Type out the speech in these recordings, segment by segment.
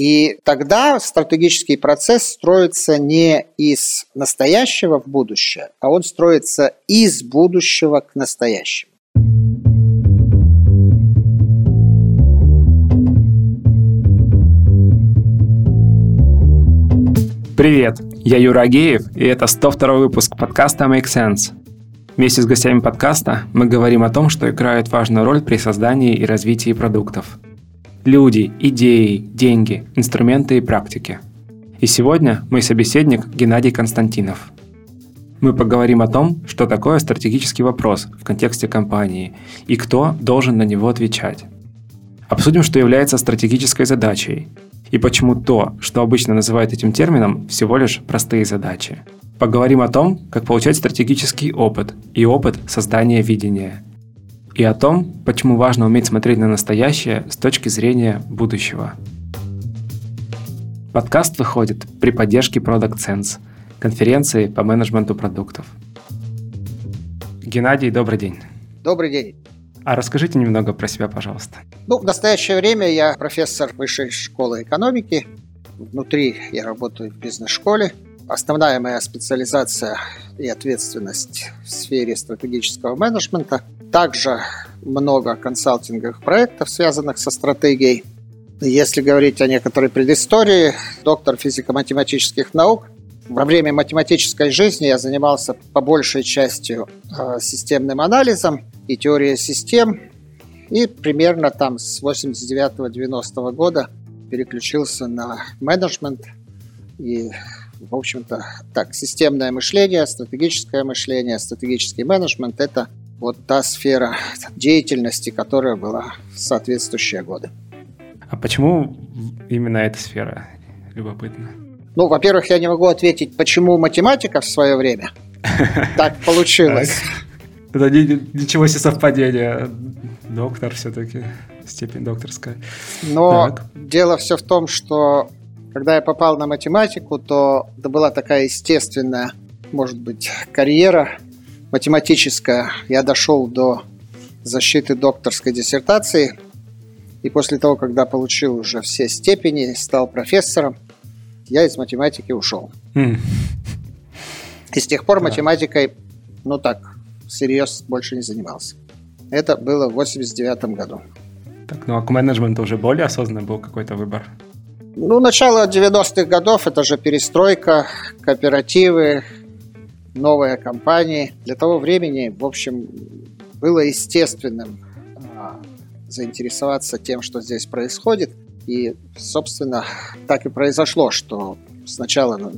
И тогда стратегический процесс строится не из настоящего в будущее, а он строится из будущего к настоящему. Привет, я Юра Агеев, и это 102 выпуск подкаста Make Sense. Вместе с гостями подкаста мы говорим о том, что играет важную роль при создании и развитии продуктов. Люди, идеи, деньги, инструменты и практики. И сегодня мой собеседник Геннадий Константинов. Мы поговорим о том, что такое стратегический вопрос в контексте компании и кто должен на него отвечать. Обсудим, что является стратегической задачей и почему то, что обычно называют этим термином, всего лишь простые задачи. Поговорим о том, как получать стратегический опыт и опыт создания видения. И о том, почему важно уметь смотреть на настоящее с точки зрения будущего. Подкаст выходит при поддержке Product Sense, конференции по менеджменту продуктов. Геннадий, добрый день. Добрый день. А расскажите немного про себя, пожалуйста. Ну, в настоящее время я профессор Высшей школы экономики. Внутри я работаю в бизнес-школе. Основная моя специализация и ответственность в сфере стратегического менеджмента. Также много консалтинговых проектов, связанных со стратегией. Если говорить о некоторой предыстории, доктор физико-математических наук, во время математической жизни я занимался по большей частью э, системным анализом и теорией систем. И примерно там с 89-90 года переключился на менеджмент. И, в общем-то, так, системное мышление, стратегическое мышление, стратегический менеджмент – это вот та сфера деятельности, которая была в соответствующие годы. А почему именно эта сфера? Любопытно. Ну, во-первых, я не могу ответить, почему математика в свое время так получилось. Это ничего себе совпадение. Доктор все-таки, степень докторская. Но так. дело все в том, что когда я попал на математику, то это была такая естественная, может быть, карьера математическая. Я дошел до защиты докторской диссертации. И после того, когда получил уже все степени, стал профессором, я из математики ушел. Mm. И с тех пор да. математикой, ну так, всерьез больше не занимался. Это было в 89 году. Так, ну а к менеджменту уже более осознанный был какой-то выбор? Ну, начало 90-х годов, это же перестройка, кооперативы, новые компании. Для того времени, в общем, было естественным а, заинтересоваться тем, что здесь происходит. И, собственно, так и произошло, что сначала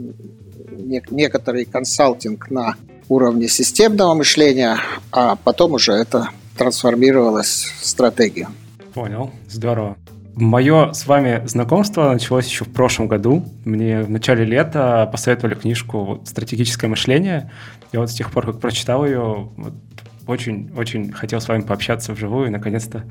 некоторый консалтинг на уровне системного мышления, а потом уже это трансформировалось в стратегию. Понял, здорово. Мое с вами знакомство началось еще в прошлом году. Мне в начале лета посоветовали книжку «Стратегическое мышление». И вот с тех пор, как прочитал ее, очень-очень хотел с вами пообщаться вживую, и наконец-то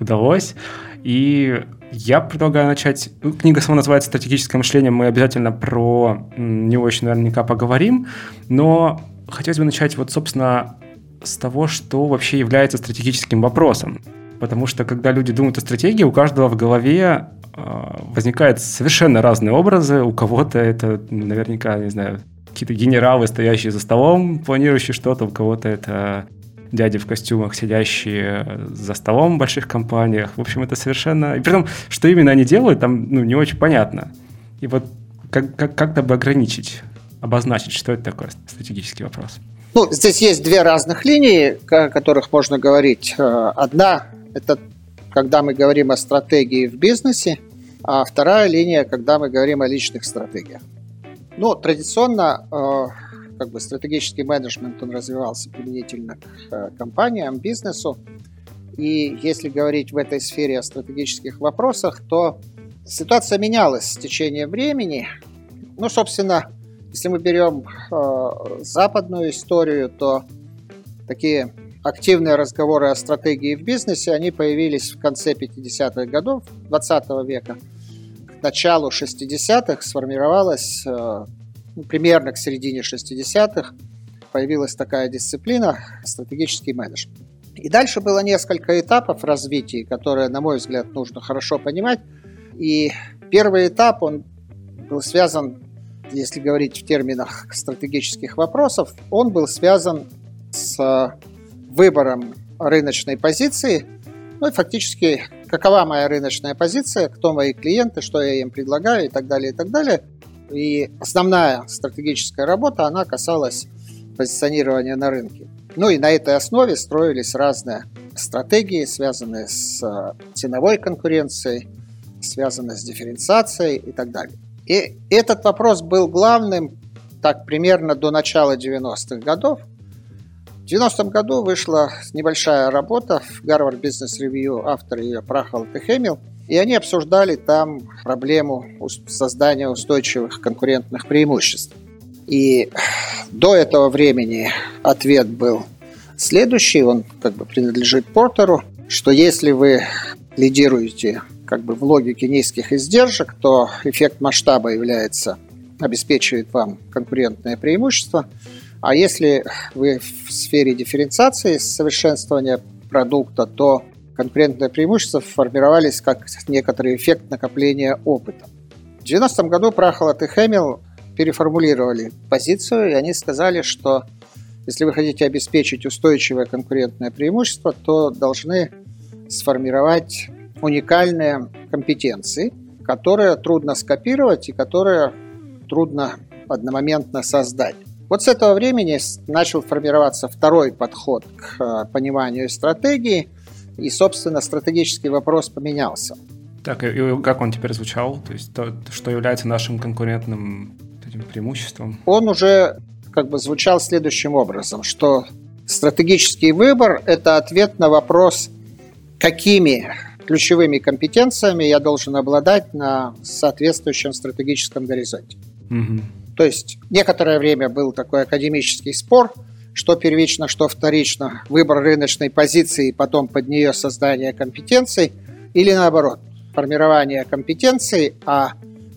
удалось. И я предлагаю начать... Ну, книга сама называется «Стратегическое мышление». Мы обязательно про него еще наверняка поговорим. Но хотелось бы начать вот, собственно, с того, что вообще является стратегическим вопросом. Потому что, когда люди думают о стратегии, у каждого в голове э, возникают совершенно разные образы. У кого-то это наверняка, не знаю, какие-то генералы, стоящие за столом, планирующие что-то, у кого-то это дяди в костюмах, сидящие за столом в больших компаниях. В общем, это совершенно... И при том, что именно они делают, там ну, не очень понятно. И вот как, как, как-то бы ограничить, обозначить, что это такое стратегический вопрос. Ну, здесь есть две разных линии, о которых можно говорить. Э, одна – это когда мы говорим о стратегии в бизнесе, а вторая линия, когда мы говорим о личных стратегиях. Ну, традиционно э, как бы стратегический менеджмент, он развивался применительно к э, компаниям, бизнесу. И если говорить в этой сфере о стратегических вопросах, то ситуация менялась с течением времени. Ну, собственно, если мы берем э, западную историю, то такие активные разговоры о стратегии в бизнесе, они появились в конце 50-х годов 20 века. К началу 60-х сформировалась э, ну, примерно к середине 60-х появилась такая дисциплина – стратегический менеджмент. И дальше было несколько этапов развития, которые, на мой взгляд, нужно хорошо понимать. И первый этап, он был связан, если говорить в терминах стратегических вопросов, он был связан с выбором рыночной позиции, ну и фактически, какова моя рыночная позиция, кто мои клиенты, что я им предлагаю и так далее, и так далее. И основная стратегическая работа, она касалась позиционирования на рынке. Ну и на этой основе строились разные стратегии, связанные с э, ценовой конкуренцией, связанные с дифференциацией и так далее. И этот вопрос был главным так примерно до начала 90-х годов. В 90-м году вышла небольшая работа в Harvard Business Review, автор ее Прахал Техемил, и они обсуждали там проблему создания устойчивых конкурентных преимуществ. И до этого времени ответ был следующий, он как бы принадлежит Портеру, что если вы лидируете как бы в логике низких издержек, то эффект масштаба является, обеспечивает вам конкурентное преимущество. А если вы в сфере дифференциации, совершенствования продукта, то конкурентные преимущества формировались как некоторый эффект накопления опыта. В 90-м году Прахолот и Хэмилл переформулировали позицию, и они сказали, что если вы хотите обеспечить устойчивое конкурентное преимущество, то должны сформировать уникальные компетенции, которые трудно скопировать и которые трудно одномоментно создать. Вот с этого времени начал формироваться второй подход к э, пониманию стратегии, и, собственно, стратегический вопрос поменялся. Так, и как он теперь звучал? То есть, то, что является нашим конкурентным этим преимуществом? Он уже как бы звучал следующим образом, что стратегический выбор – это ответ на вопрос, какими ключевыми компетенциями я должен обладать на соответствующем стратегическом горизонте. Угу. То есть некоторое время был такой академический спор, что первично, что вторично, выбор рыночной позиции, потом под нее создание компетенций, или наоборот, формирование компетенций, а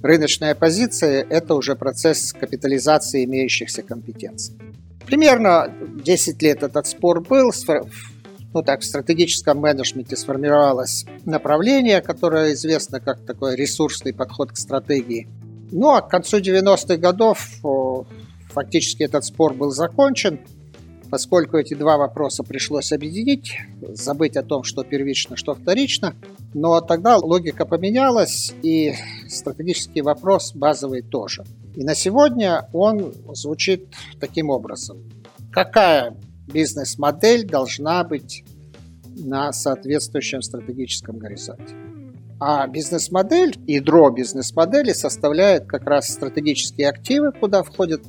Рыночная позиция – это уже процесс капитализации имеющихся компетенций. Примерно 10 лет этот спор был. Ну так, в стратегическом менеджменте сформировалось направление, которое известно как такой ресурсный подход к стратегии. Ну а к концу 90-х годов фактически этот спор был закончен – поскольку эти два вопроса пришлось объединить, забыть о том, что первично, что вторично. Но тогда логика поменялась, и стратегический вопрос базовый тоже. И на сегодня он звучит таким образом. Какая бизнес-модель должна быть на соответствующем стратегическом горизонте? А бизнес-модель, ядро бизнес-модели составляет как раз стратегические активы, куда входят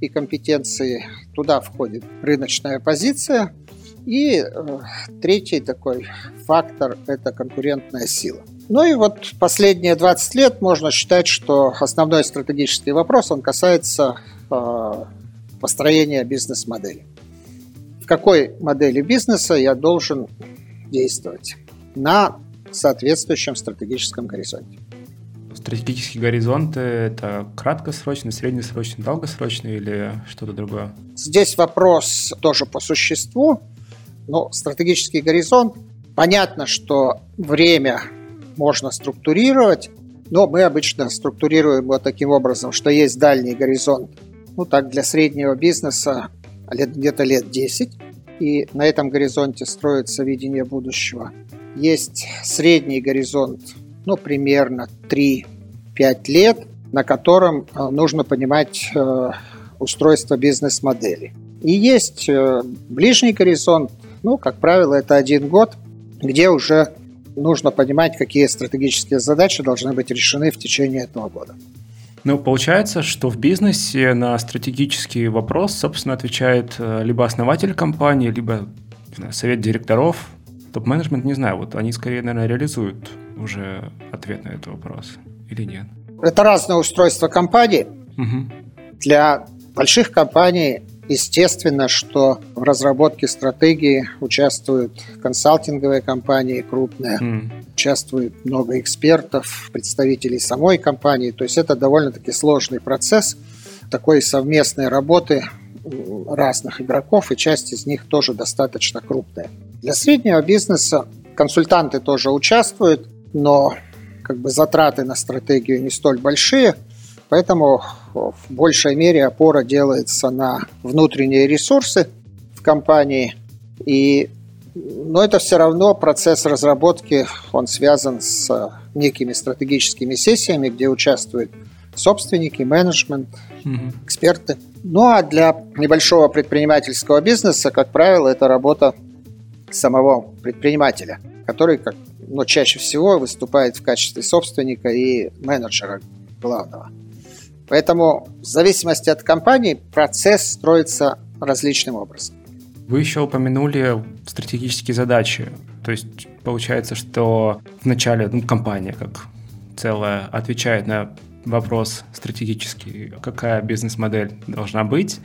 и компетенции. Туда входит рыночная позиция. И э, третий такой фактор – это конкурентная сила. Ну и вот последние 20 лет можно считать, что основной стратегический вопрос, он касается э, построения бизнес-модели. В какой модели бизнеса я должен действовать на соответствующем стратегическом горизонте стратегические горизонты – это краткосрочный, среднесрочный, долгосрочный или что-то другое? Здесь вопрос тоже по существу. Но стратегический горизонт, понятно, что время можно структурировать, но мы обычно структурируем его таким образом, что есть дальний горизонт. Ну так, для среднего бизнеса где-то лет 10, и на этом горизонте строится видение будущего. Есть средний горизонт, ну, примерно 3 5 лет, на котором э, нужно понимать э, устройство бизнес-модели. И есть э, ближний горизонт, ну, как правило, это один год, где уже нужно понимать, какие стратегические задачи должны быть решены в течение этого года. Ну, получается, что в бизнесе на стратегический вопрос, собственно, отвечает либо основатель компании, либо знаю, совет директоров, топ-менеджмент, не знаю, вот они скорее, наверное, реализуют уже ответ на этот вопрос или нет? Это разное устройство компании. Угу. Для больших компаний естественно, что в разработке стратегии участвуют консалтинговые компании крупные, mm. участвует много экспертов, представителей самой компании. То есть это довольно-таки сложный процесс такой совместной работы разных игроков, и часть из них тоже достаточно крупная. Для среднего бизнеса консультанты тоже участвуют, но как бы затраты на стратегию не столь большие, поэтому в большей мере опора делается на внутренние ресурсы в компании. И, но это все равно процесс разработки, он связан с некими стратегическими сессиями, где участвуют собственники, менеджмент, угу. эксперты. Ну а для небольшого предпринимательского бизнеса, как правило, это работа самого предпринимателя, который, как, но чаще всего выступает в качестве собственника и менеджера главного. Поэтому в зависимости от компании процесс строится различным образом. Вы еще упомянули стратегические задачи. То есть получается, что вначале ну, компания как целая отвечает на вопрос стратегический, какая бизнес-модель должна быть,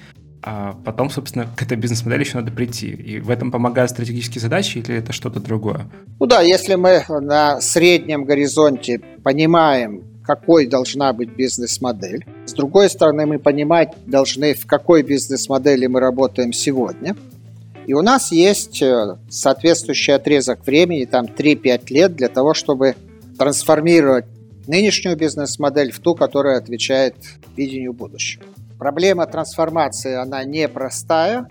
а потом, собственно, к этой бизнес-модели еще надо прийти. И в этом помогают стратегические задачи или это что-то другое? Ну да, если мы на среднем горизонте понимаем, какой должна быть бизнес-модель, с другой стороны, мы понимать должны, в какой бизнес-модели мы работаем сегодня. И у нас есть э, соответствующий отрезок времени, там 3-5 лет, для того, чтобы трансформировать нынешнюю бизнес-модель в ту, которая отвечает видению будущего. Проблема трансформации, она непростая,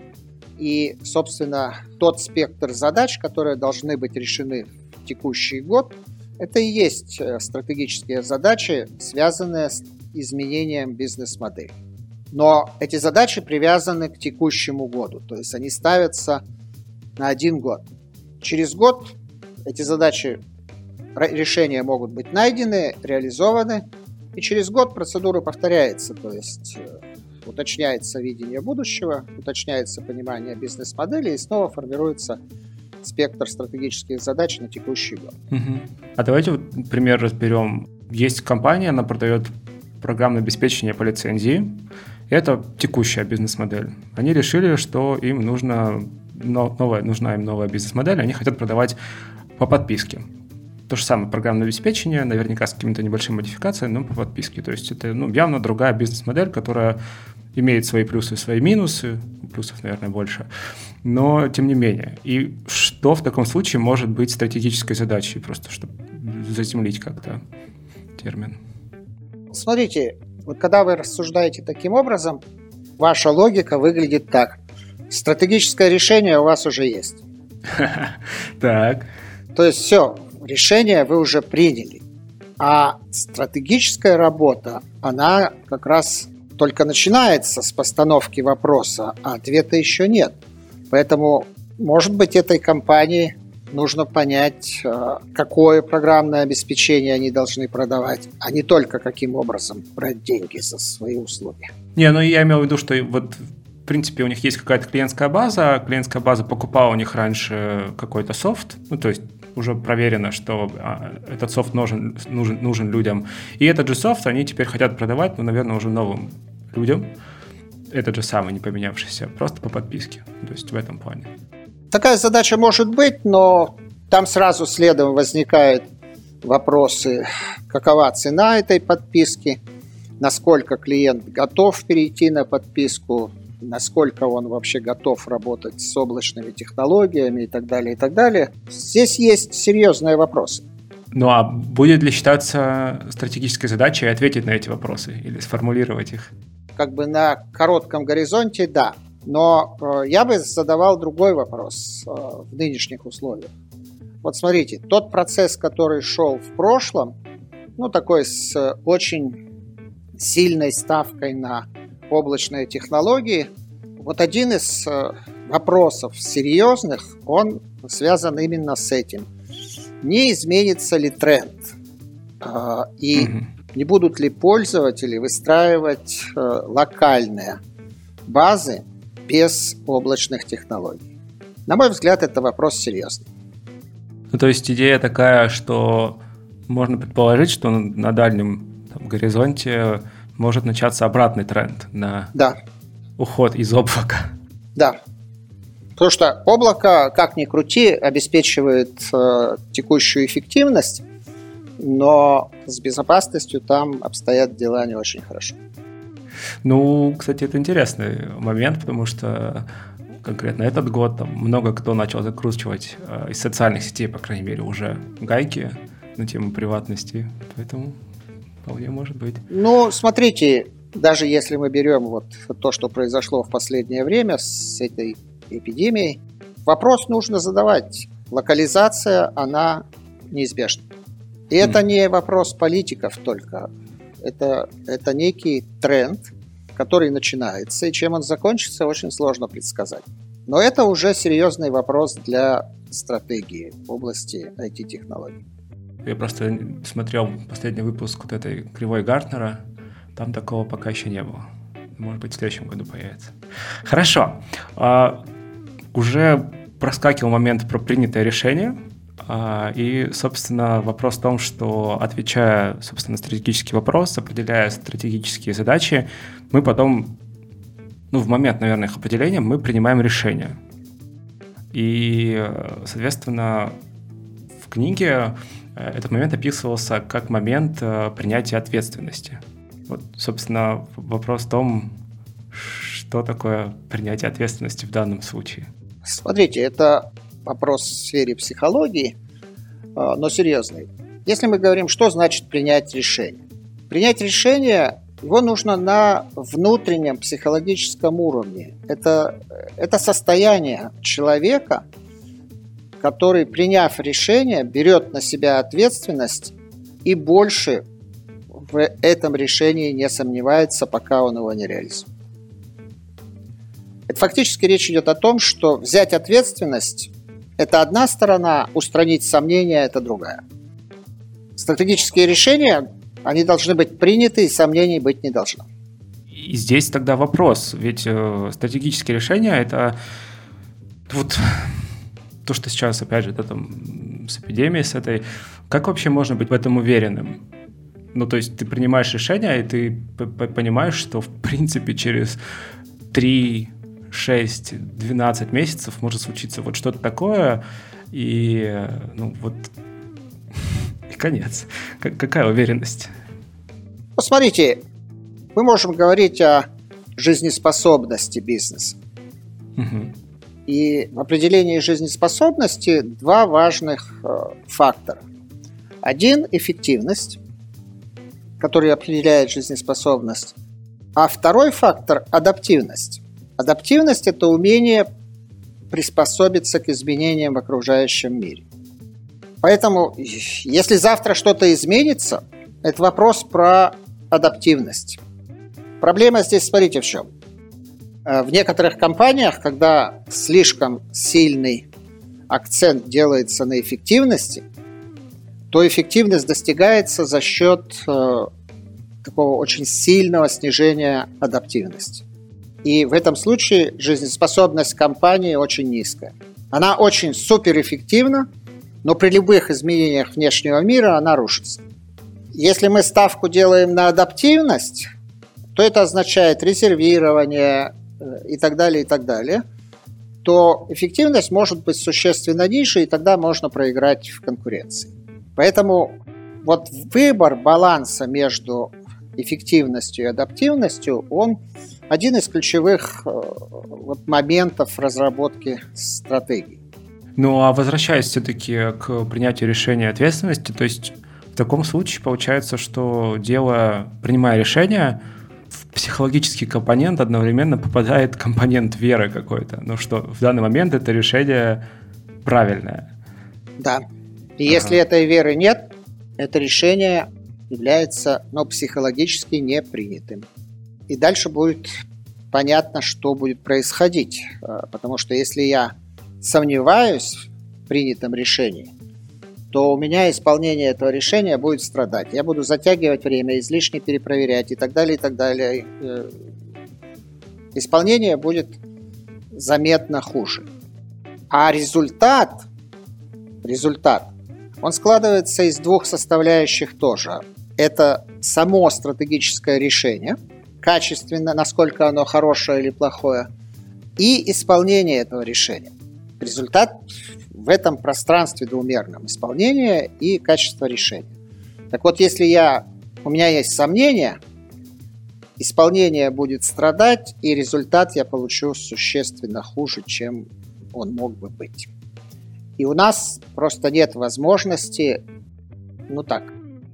и, собственно, тот спектр задач, которые должны быть решены в текущий год, это и есть э, стратегические задачи, связанные с изменением бизнес-модели. Но эти задачи привязаны к текущему году, то есть они ставятся на один год. Через год эти задачи решения могут быть найдены, реализованы, и через год процедура повторяется, то есть э, уточняется видение будущего, уточняется понимание бизнес-модели и снова формируется спектр стратегических задач на текущий год. Угу. А давайте вот пример разберем. Есть компания, она продает программное обеспечение по лицензии. Это текущая бизнес-модель. Они решили, что им нужно новая, нужна им новая бизнес-модель, они хотят продавать по подписке. То же самое программное обеспечение, наверняка с какими-то небольшими модификациями, но по подписке. То есть это ну, явно другая бизнес-модель, которая имеет свои плюсы и свои минусы, плюсов, наверное, больше. Но тем не менее. И что в таком случае может быть стратегической задачей, просто чтобы заземлить как-то термин? Смотрите, вот когда вы рассуждаете таким образом, ваша логика выглядит так. Стратегическое решение у вас уже есть. Так. То есть все, решение вы уже приняли. А стратегическая работа, она как раз только начинается с постановки вопроса, а ответа еще нет. Поэтому, может быть, этой компании нужно понять, э, какое программное обеспечение они должны продавать, а не только каким образом брать деньги за свои услуги. Не, ну я имел в виду, что вот в принципе, у них есть какая-то клиентская база, клиентская база покупала у них раньше какой-то софт, ну, то есть уже проверено, что а, этот софт нужен, нужен, нужен людям. И этот же софт они теперь хотят продавать, ну, наверное, уже новым людям. Этот же самый, не поменявшийся, просто по подписке. То есть в этом плане. Такая задача может быть, но там сразу следом возникают вопросы, какова цена этой подписки, насколько клиент готов перейти на подписку, насколько он вообще готов работать с облачными технологиями и так далее, и так далее. Здесь есть серьезные вопросы. Ну а будет ли считаться стратегической задачей ответить на эти вопросы или сформулировать их? Как бы на коротком горизонте, да. Но э, я бы задавал другой вопрос э, в нынешних условиях. Вот смотрите, тот процесс, который шел в прошлом, ну такой с очень сильной ставкой на облачные технологии. Вот один из э, вопросов серьезных, он связан именно с этим. Не изменится ли тренд? А, и не будут ли пользователи выстраивать э, локальные базы без облачных технологий? На мой взгляд, это вопрос серьезный. Ну, то есть идея такая, что можно предположить, что на дальнем там, горизонте может начаться обратный тренд на да. уход из облака. Да. Потому что облако, как ни крути, обеспечивает э, текущую эффективность, но с безопасностью там обстоят дела не очень хорошо. Ну, кстати, это интересный момент, потому что конкретно этот год там много кто начал закручивать э, из социальных сетей, по крайней мере, уже гайки на тему приватности, поэтому вполне может быть. Ну, смотрите, даже если мы берем вот то, что произошло в последнее время с этой эпидемией, вопрос нужно задавать. Локализация, она неизбежна. И это не вопрос политиков только. Это, это некий тренд, который начинается, и чем он закончится, очень сложно предсказать. Но это уже серьезный вопрос для стратегии в области IT-технологий. Я просто смотрел последний выпуск вот этой кривой Гартнера, там такого пока еще не было. Может быть, в следующем году появится. Хорошо. А, уже проскакивал момент про принятое решение. А, и, собственно, вопрос в том, что отвечая, собственно, на стратегический вопрос, определяя стратегические задачи, мы потом, ну, в момент, наверное, их определения, мы принимаем решение. И, соответственно, в книге этот момент описывался как момент э, принятия ответственности. Вот, собственно, вопрос в том, что такое принятие ответственности в данном случае. Смотрите, это вопрос в сфере психологии, а, но серьезный. Если мы говорим, что значит принять решение? Принять решение его нужно на внутреннем психологическом уровне. Это, это состояние человека, который, приняв решение, берет на себя ответственность и больше в этом решении не сомневается, пока он его не реализует. Это фактически речь идет о том, что взять ответственность – это одна сторона, устранить сомнения – это другая. Стратегические решения, они должны быть приняты, и сомнений быть не должно. И здесь тогда вопрос, ведь э, стратегические решения – это вот то, что сейчас, опять же, да, там, с эпидемией, с этой, как вообще можно быть в этом уверенным? Ну, то есть ты принимаешь решение, и ты понимаешь, что, в принципе, через три 6-12 месяцев может случиться вот что-то такое, и ну вот и конец. Как, какая уверенность? Посмотрите, мы можем говорить о жизнеспособности бизнеса. Угу. И в определении жизнеспособности два важных э, фактора. Один – эффективность, который определяет жизнеспособность, а второй фактор – адаптивность. Адаптивность – это умение приспособиться к изменениям в окружающем мире. Поэтому, если завтра что-то изменится, это вопрос про адаптивность. Проблема здесь, смотрите, в чем. Э, в некоторых компаниях, когда слишком сильный акцент делается на эффективности, то эффективность достигается за счет э, такого очень сильного снижения адаптивности. И в этом случае жизнеспособность компании очень низкая. Она очень суперэффективна, но при любых изменениях внешнего мира она рушится. Если мы ставку делаем на адаптивность, то это означает резервирование и так далее, и так далее, то эффективность может быть существенно ниже, и тогда можно проиграть в конкуренции. Поэтому вот выбор баланса между эффективностью и адаптивностью, он один из ключевых э, вот, моментов разработки стратегии. Ну а возвращаясь все-таки к принятию решения ответственности, то есть в таком случае получается, что дело, принимая решение, психологический компонент одновременно попадает компонент веры какой-то. Ну что в данный момент это решение правильное. Да. И ага. если этой веры нет, это решение является ну, психологически непринятым. И дальше будет понятно, что будет происходить. А, потому что если я сомневаюсь в принятом решении, то у меня исполнение этого решения будет страдать. Я буду затягивать время, излишне перепроверять и так далее, и так далее. Э, исполнение будет заметно хуже. А результат, результат, он складывается из двух составляющих тоже. Это само стратегическое решение – качественно, насколько оно хорошее или плохое, и исполнение этого решения. Результат в этом пространстве двумерном. Исполнение и качество решения. Так вот, если я, у меня есть сомнения, исполнение будет страдать, и результат я получу существенно хуже, чем он мог бы быть. И у нас просто нет возможности ну так,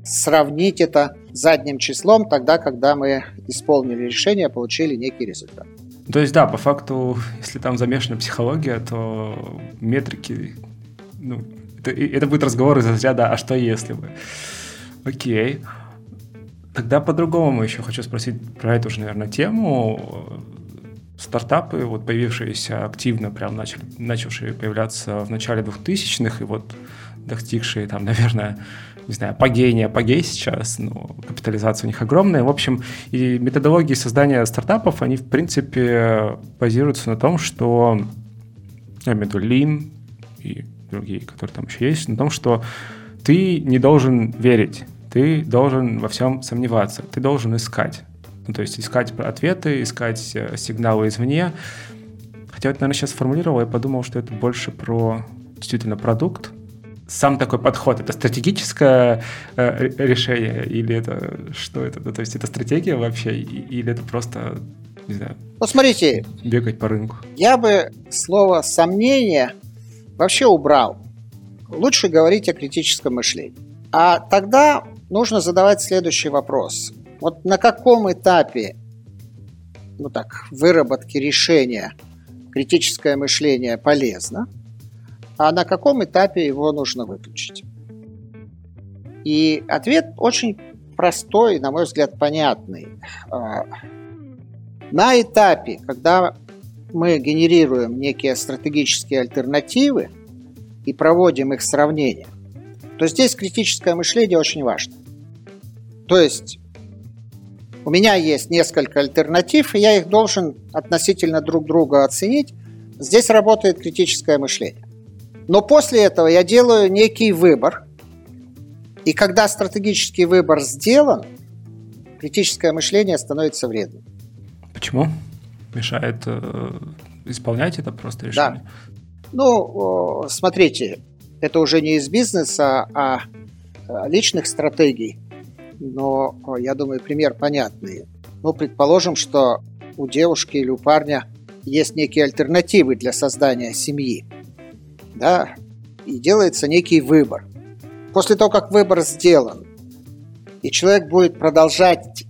сравнить это задним числом тогда, когда мы исполнили решение, получили некий результат. То есть, да, по факту, если там замешана психология, то метрики, ну, это, это будет разговор из разряда «а что если бы?». Окей. Тогда по-другому еще хочу спросить про эту же, наверное, тему. Стартапы, вот появившиеся активно, прям начали, начавшие появляться в начале 2000-х, и вот достигшие там, наверное, не знаю, апогей, не апогей сейчас, но капитализация у них огромная. В общем, и методологии создания стартапов, они, в принципе, базируются на том, что, я имею в виду Lean и другие, которые там еще есть, на том, что ты не должен верить, ты должен во всем сомневаться, ты должен искать. Ну, то есть искать ответы, искать э, сигналы извне. Хотя вот, наверное, сейчас сформулировал, я подумал, что это больше про действительно продукт, сам такой подход, это стратегическое э, решение или это что это? Ну, то есть это стратегия вообще или это просто, не знаю, ну, смотрите, бегать по рынку? Я бы слово «сомнение» вообще убрал. Лучше говорить о критическом мышлении. А тогда нужно задавать следующий вопрос. Вот на каком этапе ну так, выработки решения критическое мышление полезно – а на каком этапе его нужно выключить. И ответ очень простой, на мой взгляд, понятный. А, на этапе, когда мы генерируем некие стратегические альтернативы и проводим их сравнение, то здесь критическое мышление очень важно. То есть у меня есть несколько альтернатив, и я их должен относительно друг друга оценить. Здесь работает критическое мышление. Но после этого я делаю некий выбор. И когда стратегический выбор сделан, критическое мышление становится вредным. Почему? Мешает э, исполнять это просто решение? Да. Ну, смотрите, это уже не из бизнеса, а, а личных стратегий. Но я думаю, пример понятный. Ну, предположим, что у девушки или у парня есть некие альтернативы для создания семьи да, и делается некий выбор. После того, как выбор сделан, и человек будет продолжать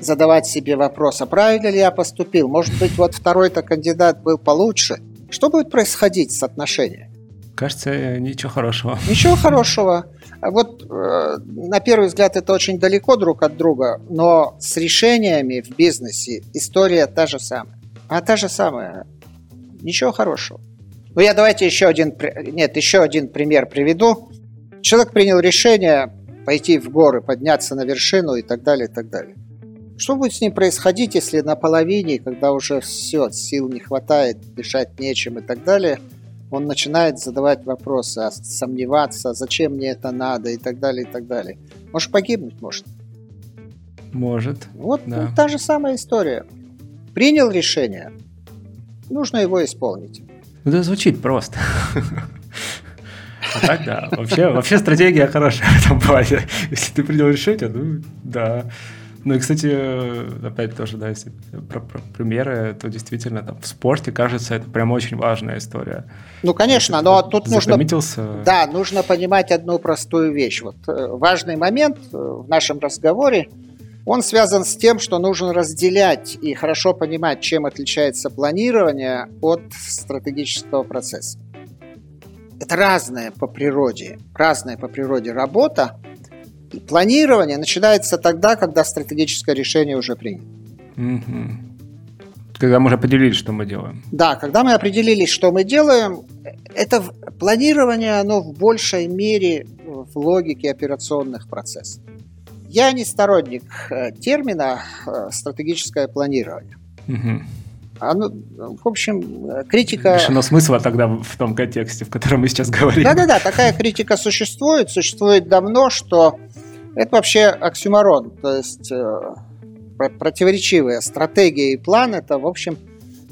задавать себе вопрос, а правильно ли я поступил? Может быть, вот второй-то кандидат был получше? Что будет происходить с отношением? Кажется, ничего хорошего. Ничего хорошего. Вот э, на первый взгляд это очень далеко друг от друга, но с решениями в бизнесе история та же самая. А та же самая. Ничего хорошего. Ну, я давайте еще один, нет, еще один пример приведу. Человек принял решение пойти в горы, подняться на вершину и так далее, и так далее. Что будет с ним происходить, если на половине, когда уже все, сил не хватает, дышать нечем и так далее, он начинает задавать вопросы, а сомневаться, зачем мне это надо и так далее, и так далее. Может погибнуть, может. Может. Вот да. ну, та же самая история. Принял решение, нужно его исполнить. Ну, это звучит просто. А так, да. Вообще, вообще стратегия хорошая в этом плане. Если ты принял решение, ну, да. Ну и, кстати, опять тоже, да, если про, про примеры, то действительно там в спорте, кажется, это прям очень важная история. Ну, конечно, но тут нужно... Да, нужно понимать одну простую вещь. Вот э, важный момент э, в нашем разговоре – он связан с тем, что нужно разделять и хорошо понимать, чем отличается планирование от стратегического процесса. Это разное по природе, разная по природе работа. Планирование начинается тогда, когда стратегическое решение уже принято. Угу. Когда мы уже определились, что мы делаем. Да, когда мы определились, что мы делаем, это планирование, оно в большей мере в логике операционных процессов. Я не сторонник э, термина э, стратегическое планирование. Угу. Оно, в общем, критика... Лишено смысла тогда в том контексте, в котором мы сейчас говорим. Да-да-да, такая критика существует, существует давно, что это вообще оксюморон, то есть э, противоречивые стратегия и план – это, в общем,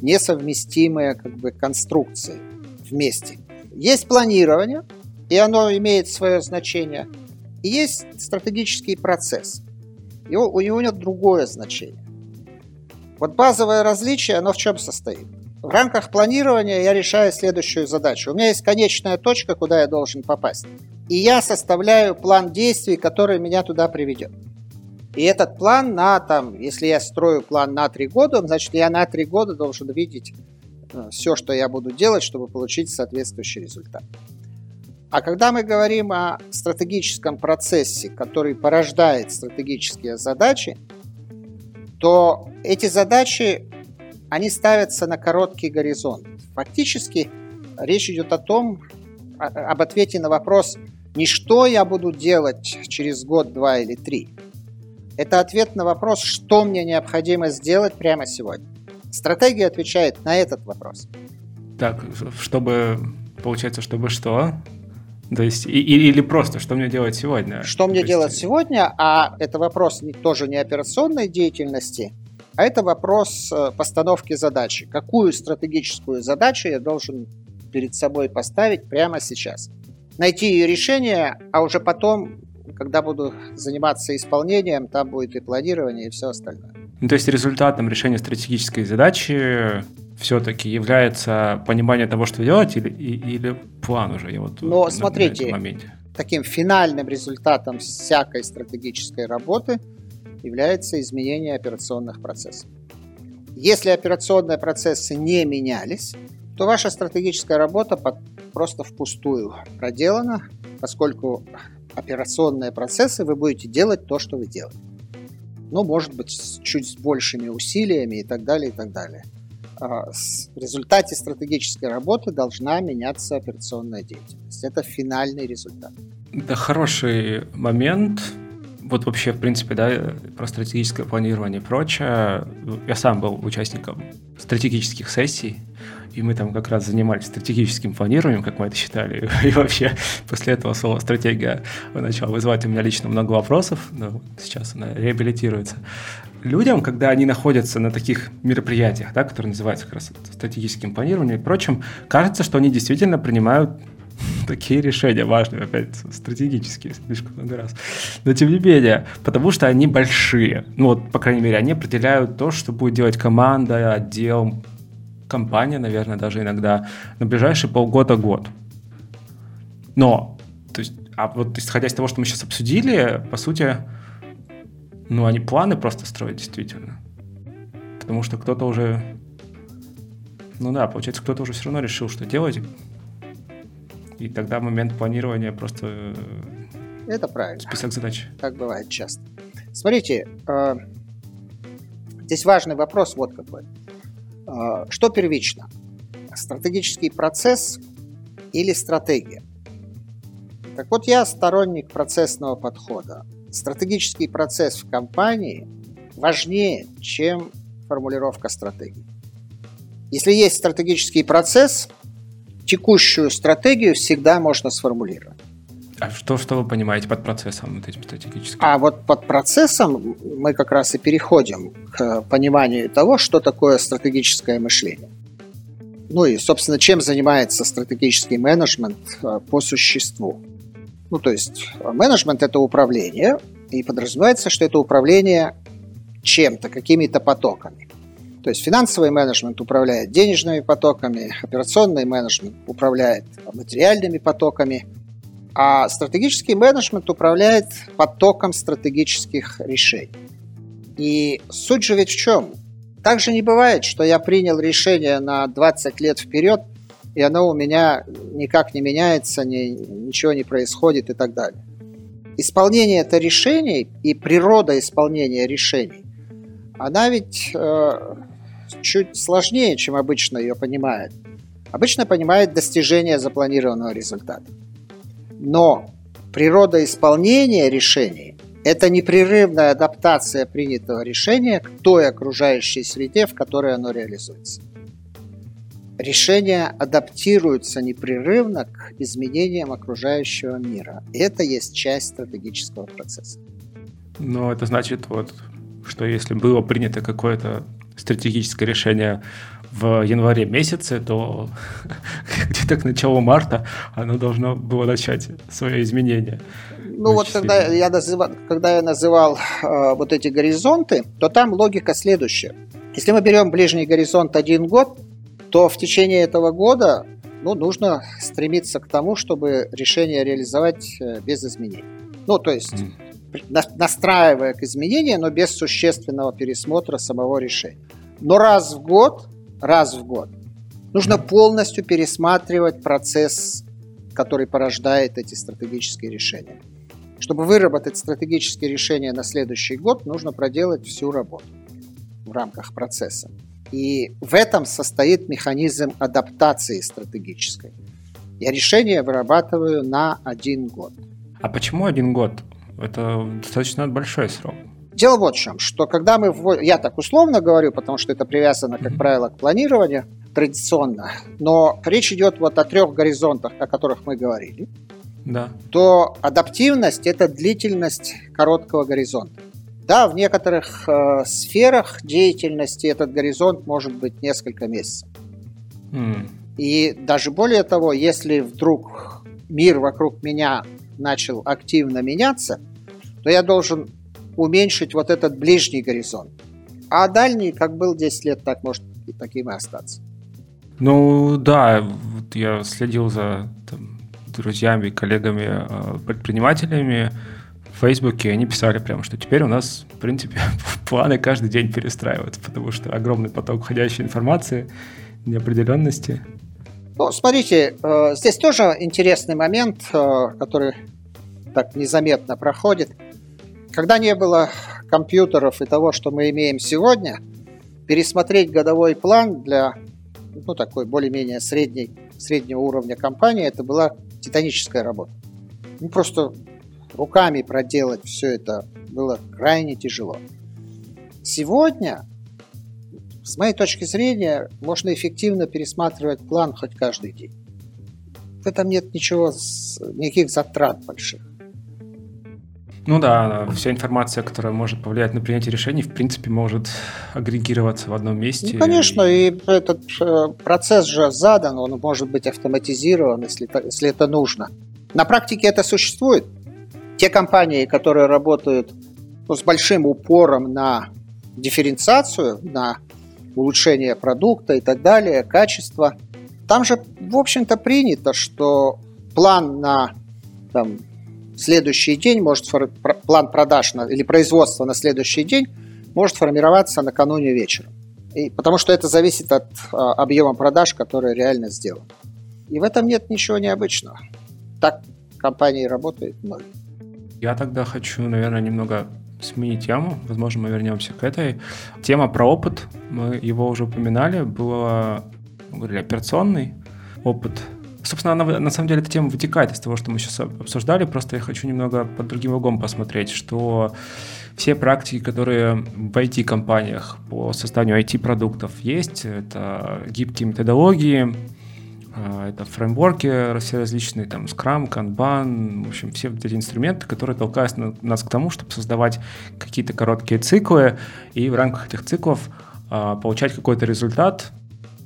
несовместимые как бы, конструкции вместе. Есть планирование, и оно имеет свое значение – и есть стратегический процесс. И у него нет другое значение. Вот базовое различие, оно в чем состоит? В рамках планирования я решаю следующую задачу. У меня есть конечная точка, куда я должен попасть. и я составляю план действий, который меня туда приведет. И этот план на, там, если я строю план на три года, значит, я на три года должен видеть э, все, что я буду делать, чтобы получить соответствующий результат. А когда мы говорим о стратегическом процессе, который порождает стратегические задачи, то эти задачи, они ставятся на короткий горизонт. Фактически речь идет о том, об ответе на вопрос, не что я буду делать через год, два или три. Это ответ на вопрос, что мне необходимо сделать прямо сегодня. Стратегия отвечает на этот вопрос. Так, чтобы, получается, чтобы что? То есть, и, или просто, что мне делать сегодня? Что мне есть... делать сегодня, а это вопрос тоже не операционной деятельности, а это вопрос э, постановки задачи. Какую стратегическую задачу я должен перед собой поставить прямо сейчас? Найти ее решение, а уже потом, когда буду заниматься исполнением, там будет и планирование, и все остальное. Ну, то есть результатом решения стратегической задачи все-таки является понимание того, что делать, или, или план уже? Вот Но на, смотрите, на таким финальным результатом всякой стратегической работы является изменение операционных процессов. Если операционные процессы не менялись, то ваша стратегическая работа просто впустую проделана, поскольку операционные процессы вы будете делать то, что вы делаете. Ну, может быть, с чуть большими усилиями и так далее, и так далее. А, в результате стратегической работы должна меняться операционная деятельность. Это финальный результат. Это хороший момент. Вот вообще, в принципе, да, про стратегическое планирование и прочее. Я сам был участником стратегических сессий, и мы там как раз занимались стратегическим планированием, как мы это считали. И вообще после этого слово «стратегия» начало вызывать у меня лично много вопросов, но сейчас она реабилитируется людям, когда они находятся на таких мероприятиях, да, которые называются как раз стратегическим планированием и прочим, кажется, что они действительно принимают такие решения важные, опять стратегические, слишком много раз. Но тем не менее, потому что они большие. Ну вот, по крайней мере, они определяют то, что будет делать команда, отдел, компания, наверное, даже иногда на ближайшие полгода-год. Но, то есть, а вот исходя из того, что мы сейчас обсудили, по сути, ну, они планы просто строят действительно. Потому что кто-то уже... Ну да, получается, кто-то уже все равно решил, что делать. И тогда момент планирования просто... Э, Это правильно. Список задач. Так бывает часто. Смотрите, э, здесь важный вопрос вот какой. Э, что первично? Стратегический процесс или стратегия? Так вот, я сторонник процессного подхода стратегический процесс в компании важнее, чем формулировка стратегии. Если есть стратегический процесс, текущую стратегию всегда можно сформулировать. А что, что вы понимаете под процессом вот этим стратегическим? А вот под процессом мы как раз и переходим к пониманию того, что такое стратегическое мышление. Ну и, собственно, чем занимается стратегический менеджмент э, по существу. Ну, то есть менеджмент – это управление, и подразумевается, что это управление чем-то, какими-то потоками. То есть финансовый менеджмент управляет денежными потоками, операционный менеджмент управляет материальными потоками, а стратегический менеджмент управляет потоком стратегических решений. И суть же ведь в чем? Так же не бывает, что я принял решение на 20 лет вперед – и оно у меня никак не меняется, ни, ничего не происходит и так далее. Исполнение это решений и природа исполнения решений, она ведь э, чуть сложнее, чем обычно ее понимает. Обычно понимает достижение запланированного результата. Но природа исполнения решений – это непрерывная адаптация принятого решения к той окружающей среде, в которой оно реализуется решения адаптируются непрерывно к изменениям окружающего мира. И это есть часть стратегического процесса. Ну, это значит, вот, что если было принято какое-то стратегическое решение в январе месяце, то где-то к началу марта оно должно было начать свое изменение. Ну вот когда я, называл, когда я называл э, вот эти горизонты, то там логика следующая. Если мы берем ближний горизонт один год, то в течение этого года ну, нужно стремиться к тому, чтобы решение реализовать э, без изменений. Ну, то есть mm. Настраивая к изменениям, но без существенного пересмотра самого решения. Но раз в год, раз в год нужно полностью пересматривать процесс, который порождает эти стратегические решения. Чтобы выработать стратегические решения на следующий год, нужно проделать всю работу в рамках процесса. И в этом состоит механизм адаптации стратегической. Я решение вырабатываю на один год. А почему один год? Это достаточно большой срок. Дело вот в чем, что когда мы... Вводим, я так условно говорю, потому что это привязано, как mm-hmm. правило, к планированию традиционно, но речь идет вот о трех горизонтах, о которых мы говорили, да. то адаптивность – это длительность короткого горизонта. Да, в некоторых э, сферах деятельности этот горизонт может быть несколько месяцев. Mm. И даже более того, если вдруг мир вокруг меня начал активно меняться, то я должен уменьшить вот этот ближний горизонт. А дальний, как был 10 лет, так может и таким и остаться. Ну да, вот я следил за там, друзьями, коллегами, э, предпринимателями, Фейсбуке они писали прямо, что теперь у нас, в принципе, планы каждый день перестраиваются, потому что огромный поток входящей информации, неопределенности. Ну, смотрите, э, здесь тоже интересный момент, э, который так незаметно проходит. Когда не было компьютеров и того, что мы имеем сегодня, пересмотреть годовой план для ну, такой более-менее средней, среднего уровня компании, это была титаническая работа. Ну, просто руками проделать все это было крайне тяжело. Сегодня, с моей точки зрения, можно эффективно пересматривать план хоть каждый день. В этом нет ничего, никаких затрат больших. Ну да, вся информация, которая может повлиять на принятие решений, в принципе, может агрегироваться в одном месте. Ну, конечно, и этот э, процесс же задан, он может быть автоматизирован, если если это нужно. На практике это существует. Те компании, которые работают ну, с большим упором на дифференциацию, на улучшение продукта и так далее, качество, там же, в общем-то, принято, что план на там, следующий день может план продаж на, или производства на следующий день может формироваться накануне вечером. И, потому что это зависит от а, объема продаж, которые реально сделаны. И в этом нет ничего необычного. Так компании работают многие. Я тогда хочу, наверное, немного сменить тему. Возможно, мы вернемся к этой. Тема про опыт. Мы его уже упоминали. Было, говорили, операционный опыт. Собственно, она, на самом деле эта тема вытекает из того, что мы сейчас обсуждали. Просто я хочу немного под другим углом посмотреть, что все практики, которые в IT-компаниях по созданию IT-продуктов есть, это гибкие методологии, а, это фреймворки все различные, там, Scrum, Kanban, в общем, все эти инструменты, которые толкают нас к тому, чтобы создавать какие-то короткие циклы и в рамках этих циклов а, получать какой-то результат,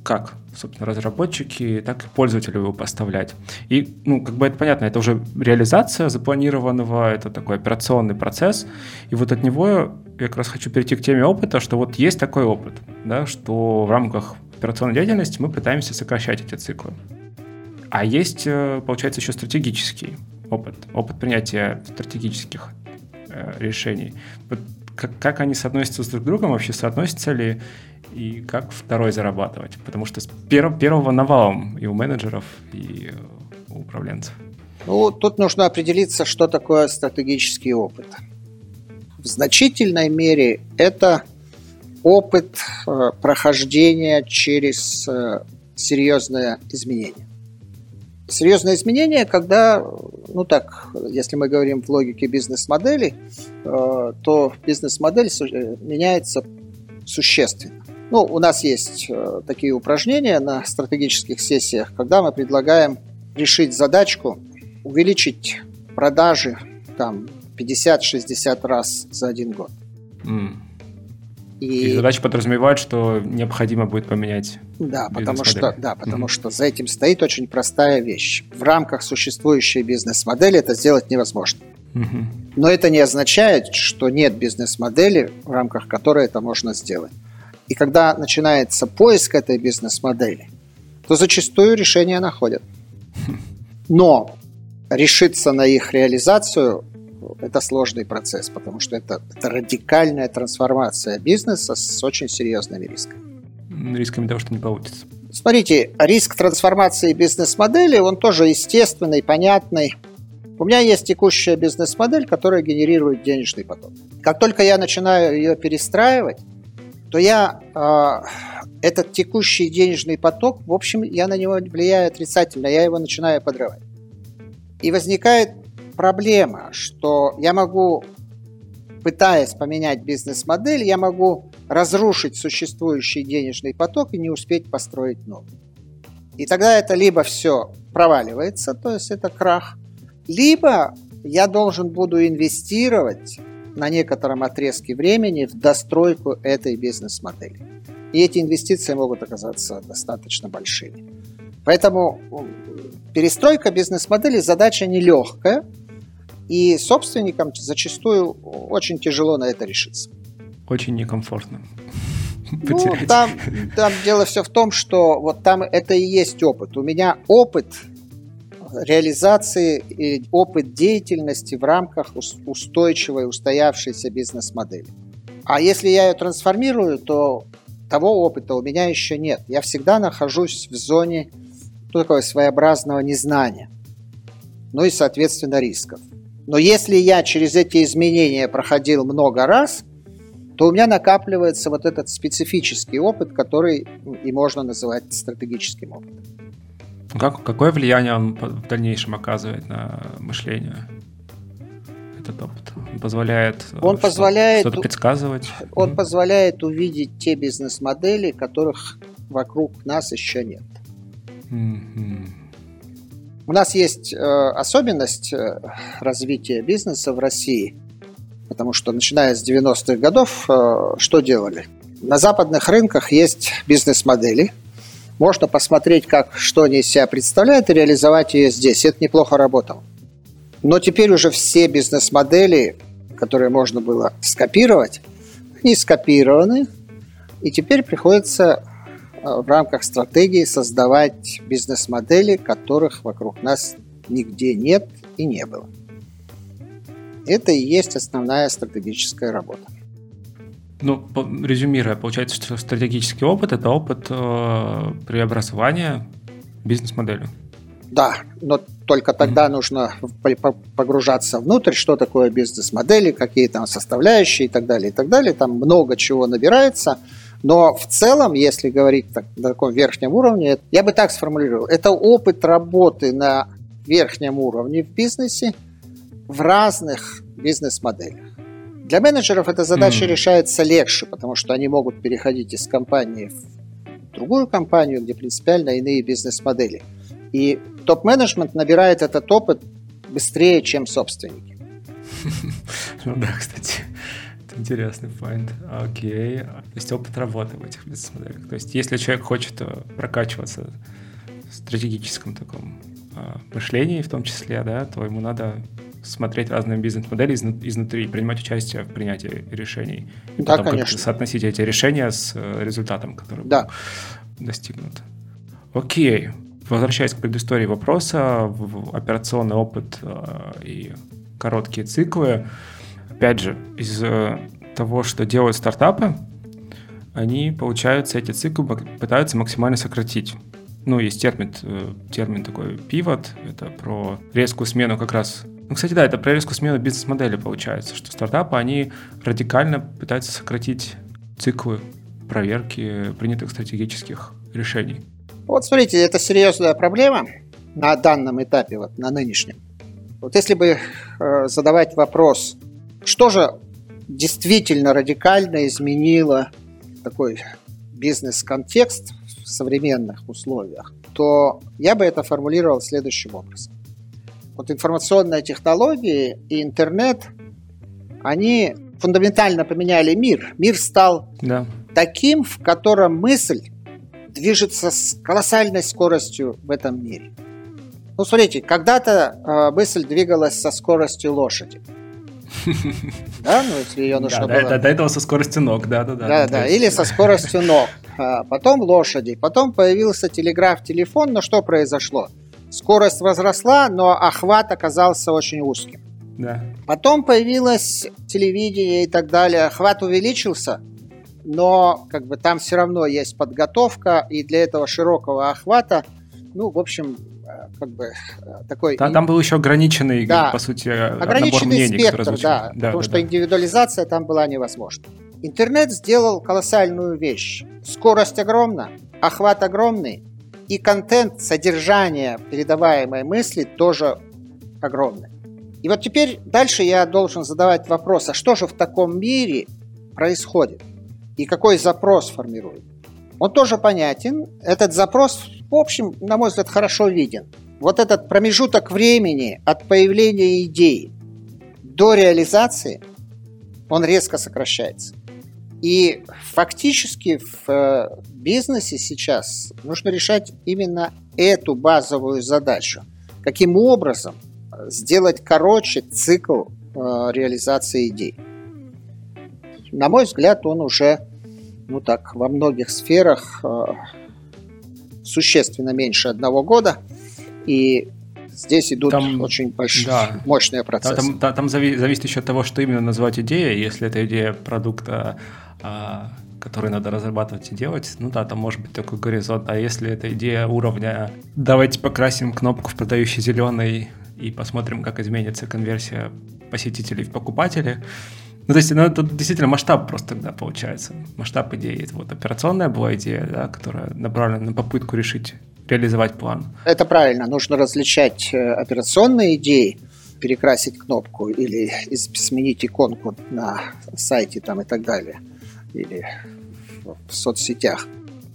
как, собственно, разработчики, так и пользователю его поставлять. И, ну, как бы это понятно, это уже реализация запланированного, это такой операционный процесс, и вот от него я как раз хочу перейти к теме опыта, что вот есть такой опыт, да, что в рамках операционной деятельности мы пытаемся сокращать эти циклы. А есть, э, получается, еще стратегический опыт, опыт принятия стратегических э, решений. Вот как, как они соотносятся с друг с другом, вообще соотносятся ли, и как второй зарабатывать? Потому что с перв, первого навалом и у менеджеров, и у управленцев. Ну, тут нужно определиться, что такое стратегический опыт. В значительной мере это опыт э, прохождения через э, серьезное изменение. Серьезное изменение, когда, ну так, если мы говорим в логике бизнес-модели, э, то бизнес-модель меняется существенно. Ну, у нас есть такие упражнения на стратегических сессиях, когда мы предлагаем решить задачку, увеличить продажи там 50-60 раз за один год. Mm. И, и задача подразумевает, что необходимо будет поменять. Да, потому что, да, потому mm-hmm. что за этим стоит очень простая вещь. В рамках существующей бизнес-модели это сделать невозможно. Mm-hmm. Но это не означает, что нет бизнес-модели, в рамках которой это можно сделать. И когда начинается поиск этой бизнес-модели, то зачастую решения находят. Но решиться на их реализацию – это сложный процесс, потому что это, это радикальная трансформация бизнеса с очень серьезными рисками. Рисками того, что не получится. Смотрите, риск трансформации бизнес-модели, он тоже естественный, понятный. У меня есть текущая бизнес-модель, которая генерирует денежный поток. Как только я начинаю ее перестраивать, то я э, этот текущий денежный поток, в общем, я на него влияю отрицательно, я его начинаю подрывать. И возникает проблема, что я могу, пытаясь поменять бизнес-модель, я могу разрушить существующий денежный поток и не успеть построить новый. И тогда это либо все проваливается, то есть это крах, либо я должен буду инвестировать на некотором отрезке времени в достройку этой бизнес-модели. И эти инвестиции могут оказаться достаточно большими. Поэтому перестройка бизнес-модели задача нелегкая, и собственникам зачастую очень тяжело на это решиться. Очень некомфортно. Ну, там, там дело все в том, что вот там это и есть опыт. У меня опыт реализации и опыт деятельности в рамках устойчивой, устоявшейся бизнес-модели. А если я ее трансформирую, то того опыта у меня еще нет. Я всегда нахожусь в зоне ну, такого своеобразного незнания, ну и, соответственно, рисков. Но если я через эти изменения проходил много раз, то у меня накапливается вот этот специфический опыт, который и можно называть стратегическим опытом. Как, какое влияние он в дальнейшем оказывает на мышление? Этот опыт он позволяет, он что, позволяет что-то предсказывать. Он mm-hmm. позволяет увидеть те бизнес-модели, которых вокруг нас еще нет. Mm-hmm. У нас есть э, особенность э, развития бизнеса в России, потому что начиная с 90-х годов э, что делали? На западных рынках есть бизнес-модели – можно посмотреть, как, что они из себя представляют, и реализовать ее здесь. Это неплохо работало. Но теперь уже все бизнес-модели, которые можно было скопировать, они скопированы, и теперь приходится э, в рамках стратегии создавать бизнес-модели, которых вокруг нас нигде нет и не было. Это и есть основная стратегическая работа. Ну, резюмируя, получается, что стратегический опыт – это опыт э, преобразования бизнес-модели. Да, но только тогда mm-hmm. нужно погружаться внутрь, что такое бизнес-модели, какие там составляющие и так далее, и так далее. Там много чего набирается. Но в целом, если говорить так, на таком верхнем уровне, я бы так сформулировал. Это опыт работы на верхнем уровне в бизнесе в разных бизнес-моделях. Для менеджеров эта задача mm. решается легче, потому что они могут переходить из компании в другую компанию, где принципиально иные бизнес-модели. И топ-менеджмент набирает этот опыт быстрее, чем собственники. Ну да, кстати. Это интересный point. Окей. То есть опыт работы в этих бизнес-моделях. То есть если человек хочет э, прокачиваться в стратегическом таком э, мышлении в том числе, да, то ему надо смотреть разные бизнес-модели изнутри, принимать участие в принятии решений. И да, потом конечно. соотносить эти решения с э, результатом, который да. был достигнут. Окей. Возвращаясь к предыстории вопроса, в операционный опыт э, и короткие циклы, опять же, из э, того, что делают стартапы, они, получается, эти циклы пытаются максимально сократить. Ну, есть термин, термин такой pivot, это про резкую смену как раз ну, кстати, да, это про резкую смену бизнес-модели получается, что стартапы, они радикально пытаются сократить циклы проверки принятых стратегических решений. Вот смотрите, это серьезная проблема на данном этапе, вот на нынешнем. Вот если бы э, задавать вопрос, что же действительно радикально изменило такой бизнес-контекст в современных условиях, то я бы это формулировал следующим образом вот информационные технологии и интернет, они фундаментально поменяли мир. Мир стал да. таким, в котором мысль движется с колоссальной скоростью в этом мире. Ну, смотрите, когда-то э, мысль двигалась со скоростью лошади. Да, ну если ее нужно было... До этого со скоростью ног, да, да, да. Да, да, или со скоростью ног. а потом лошади, потом появился телеграф, телефон, но что произошло? Скорость возросла, но охват оказался очень узким. Да. Потом появилось телевидение и так далее, охват увеличился, но как бы там все равно есть подготовка, и для этого широкого охвата, ну, в общем, э, как бы э, такой... Да, там был еще ограниченный, да, по сути, ограниченный мнений, спектр, да, да, потому да, что да. индивидуализация там была невозможна. Интернет сделал колоссальную вещь. Скорость огромна, охват огромный, и контент, содержание передаваемой мысли тоже огромный. И вот теперь дальше я должен задавать вопрос, а что же в таком мире происходит? И какой запрос формирует? Он тоже понятен. Этот запрос, в общем, на мой взгляд, хорошо виден. Вот этот промежуток времени от появления идеи до реализации, он резко сокращается. И фактически в э, бизнесе сейчас нужно решать именно эту базовую задачу. Каким образом сделать короче цикл э, реализации идей? На мой взгляд, он уже, ну так, во многих сферах э, существенно меньше одного года. И здесь идут там, очень большие, да, мощные процессы. Там, там, там зависит еще от того, что именно назвать идеей. Если это идея продукта а, который надо разрабатывать и делать, ну да, там может быть такой горизонт. А если это идея уровня «давайте покрасим кнопку в продающий зеленый и посмотрим, как изменится конверсия посетителей в покупатели», ну, то есть, ну, тут действительно масштаб просто тогда получается. Масштаб идеи. Это вот операционная была идея, да, которая направлена на попытку решить, реализовать план. Это правильно. Нужно различать э, операционные идеи, перекрасить кнопку или сменить иконку на сайте там и так далее – или в соцсетях.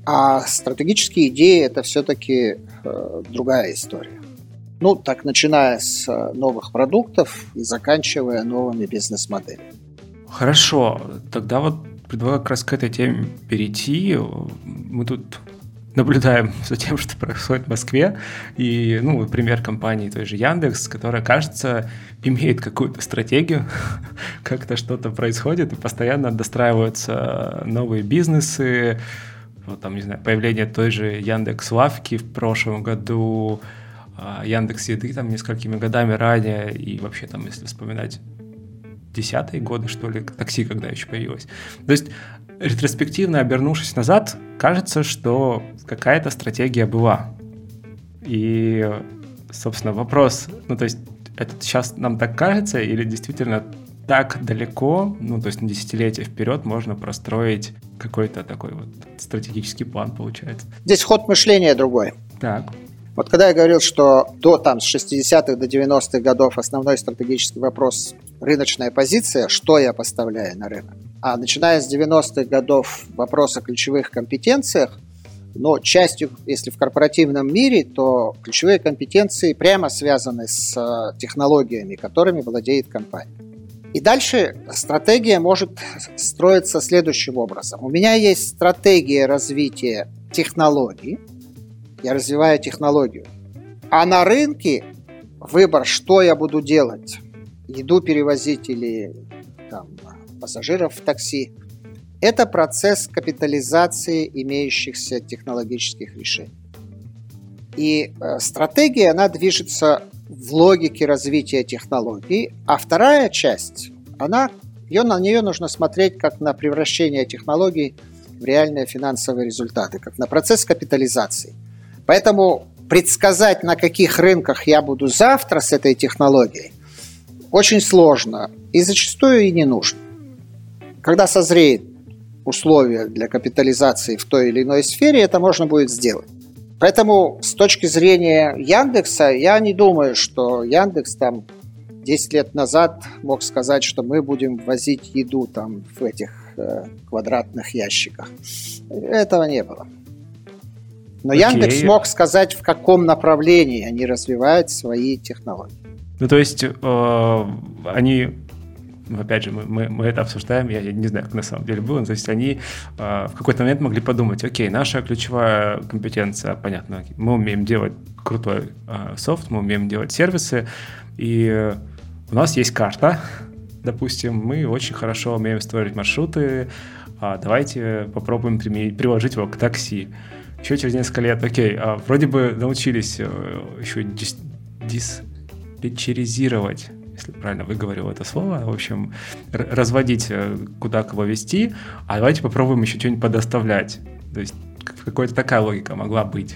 А стратегические идеи это все-таки э, другая история. Ну, так начиная с э, новых продуктов и заканчивая новыми бизнес-моделями. Хорошо, тогда вот предлагаю как раз к этой теме перейти. Мы тут наблюдаем за тем, что происходит в Москве. И, ну, пример компании той же Яндекс, которая, кажется, имеет какую-то стратегию, как-то что-то происходит, и постоянно достраиваются новые бизнесы, вот там, не знаю, появление той же Яндекс Лавки в прошлом году, а, Яндекс Еды там несколькими годами ранее, и вообще там, если вспоминать десятые годы, что ли, такси когда еще появилось. То есть ретроспективно обернувшись назад, кажется, что какая-то стратегия была. И, собственно, вопрос, ну, то есть, это сейчас нам так кажется, или действительно так далеко, ну, то есть на десятилетия вперед можно простроить какой-то такой вот стратегический план, получается. Здесь ход мышления другой. Так. Вот когда я говорил, что до там, с 60-х до 90-х годов основной стратегический вопрос – рыночная позиция, что я поставляю на рынок. А начиная с 90-х годов вопрос о ключевых компетенциях, но частью, если в корпоративном мире, то ключевые компетенции прямо связаны с э, технологиями, которыми владеет компания. И дальше стратегия может строиться следующим образом. У меня есть стратегия развития технологий, я развиваю технологию. А на рынке выбор, что я буду делать, еду перевозить или там, пассажиров в такси, это процесс капитализации имеющихся технологических решений. И э, стратегия, она движется в логике развития технологий, а вторая часть, она, ее, на нее нужно смотреть как на превращение технологий в реальные финансовые результаты, как на процесс капитализации. Поэтому предсказать, на каких рынках я буду завтра с этой технологией, очень сложно и зачастую и не нужно. Когда созреет условия для капитализации в той или иной сфере, это можно будет сделать. Поэтому с точки зрения Яндекса, я не думаю, что Яндекс там 10 лет назад мог сказать, что мы будем возить еду там в этих э, квадратных ящиках. Этого не было. Но Окей. Яндекс мог сказать, в каком направлении они развивают свои технологии. Ну, то есть э, они опять же, мы, мы, мы это обсуждаем, я, я не знаю, как на самом деле было, то есть они э, в какой-то момент могли подумать, окей, наша ключевая компетенция, понятно, мы умеем делать крутой э, софт, мы умеем делать сервисы, и у нас есть карта, допустим, мы очень хорошо умеем строить маршруты, а давайте попробуем приложить его к такси. Еще через несколько лет, окей, а вроде бы научились э, еще дис, диспетчеризировать если правильно выговорил это слово, в общем, разводить, э, куда кого вести, а давайте попробуем еще что-нибудь подоставлять. То есть какая-то такая логика могла быть.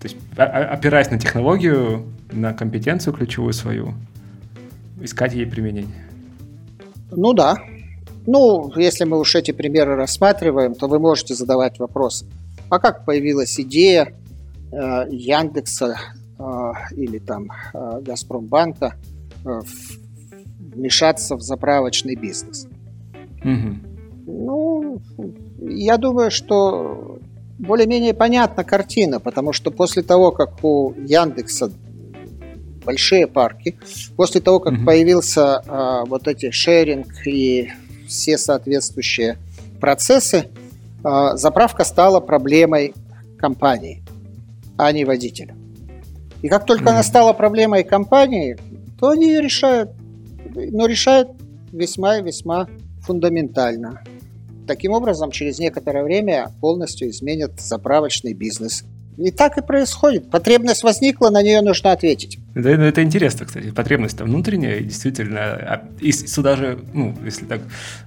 То есть опираясь на технологию, на компетенцию ключевую свою, искать ей применение. Ну да. Ну, если мы уж эти примеры рассматриваем, то вы можете задавать вопрос, а как появилась идея э, Яндекса э, или там э, Газпромбанка э, вмешаться в заправочный бизнес? Угу. Ну, я думаю, что более-менее понятна картина, потому что после того, как у Яндекса большие парки. После того, как угу. появился а, вот эти шеринг и все соответствующие процессы, а, заправка стала проблемой компании, а не водителя. И как только mm. она стала проблемой компании, то они ее решают, но решают весьма и весьма фундаментально. Таким образом, через некоторое время полностью изменят заправочный бизнес. И так и происходит. Потребность возникла, на нее нужно ответить. Да, это интересно, кстати. Потребность там внутренняя, действительно. А, и сюда же, ну, если так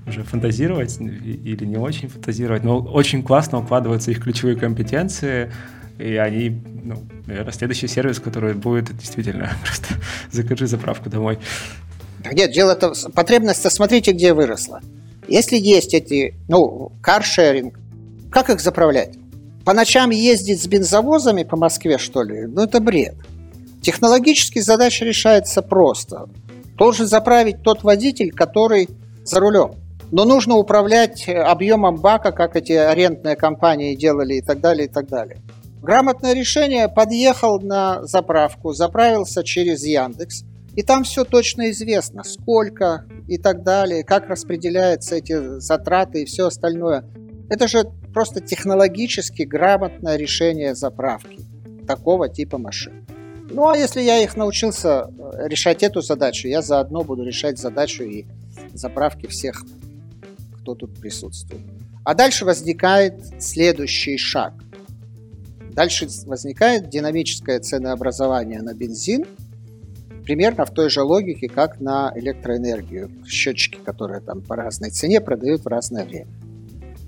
уже фантазировать, или не очень фантазировать, но очень классно укладываются их ключевые компетенции, и они, ну, наверное, следующий сервис, который будет действительно просто закажи заправку домой. Нет, дело-то, потребность-то смотрите, где выросла. Если есть эти, ну, каршеринг, как их заправлять? По ночам ездить с бензовозами по Москве, что ли, ну это бред. Технологически задача решается просто. Должен заправить тот водитель, который за рулем. Но нужно управлять объемом бака, как эти арендные компании делали и так далее, и так далее. Грамотное решение, подъехал на заправку, заправился через Яндекс, и там все точно известно, сколько и так далее, как распределяются эти затраты и все остальное. Это же просто технологически грамотное решение заправки такого типа машин. Ну а если я их научился э, решать эту задачу, я заодно буду решать задачу и заправки всех, кто тут присутствует. А дальше возникает следующий шаг. Дальше возникает динамическое ценообразование на бензин, примерно в той же логике, как на электроэнергию. Счетчики, которые там по разной цене продают в разное время.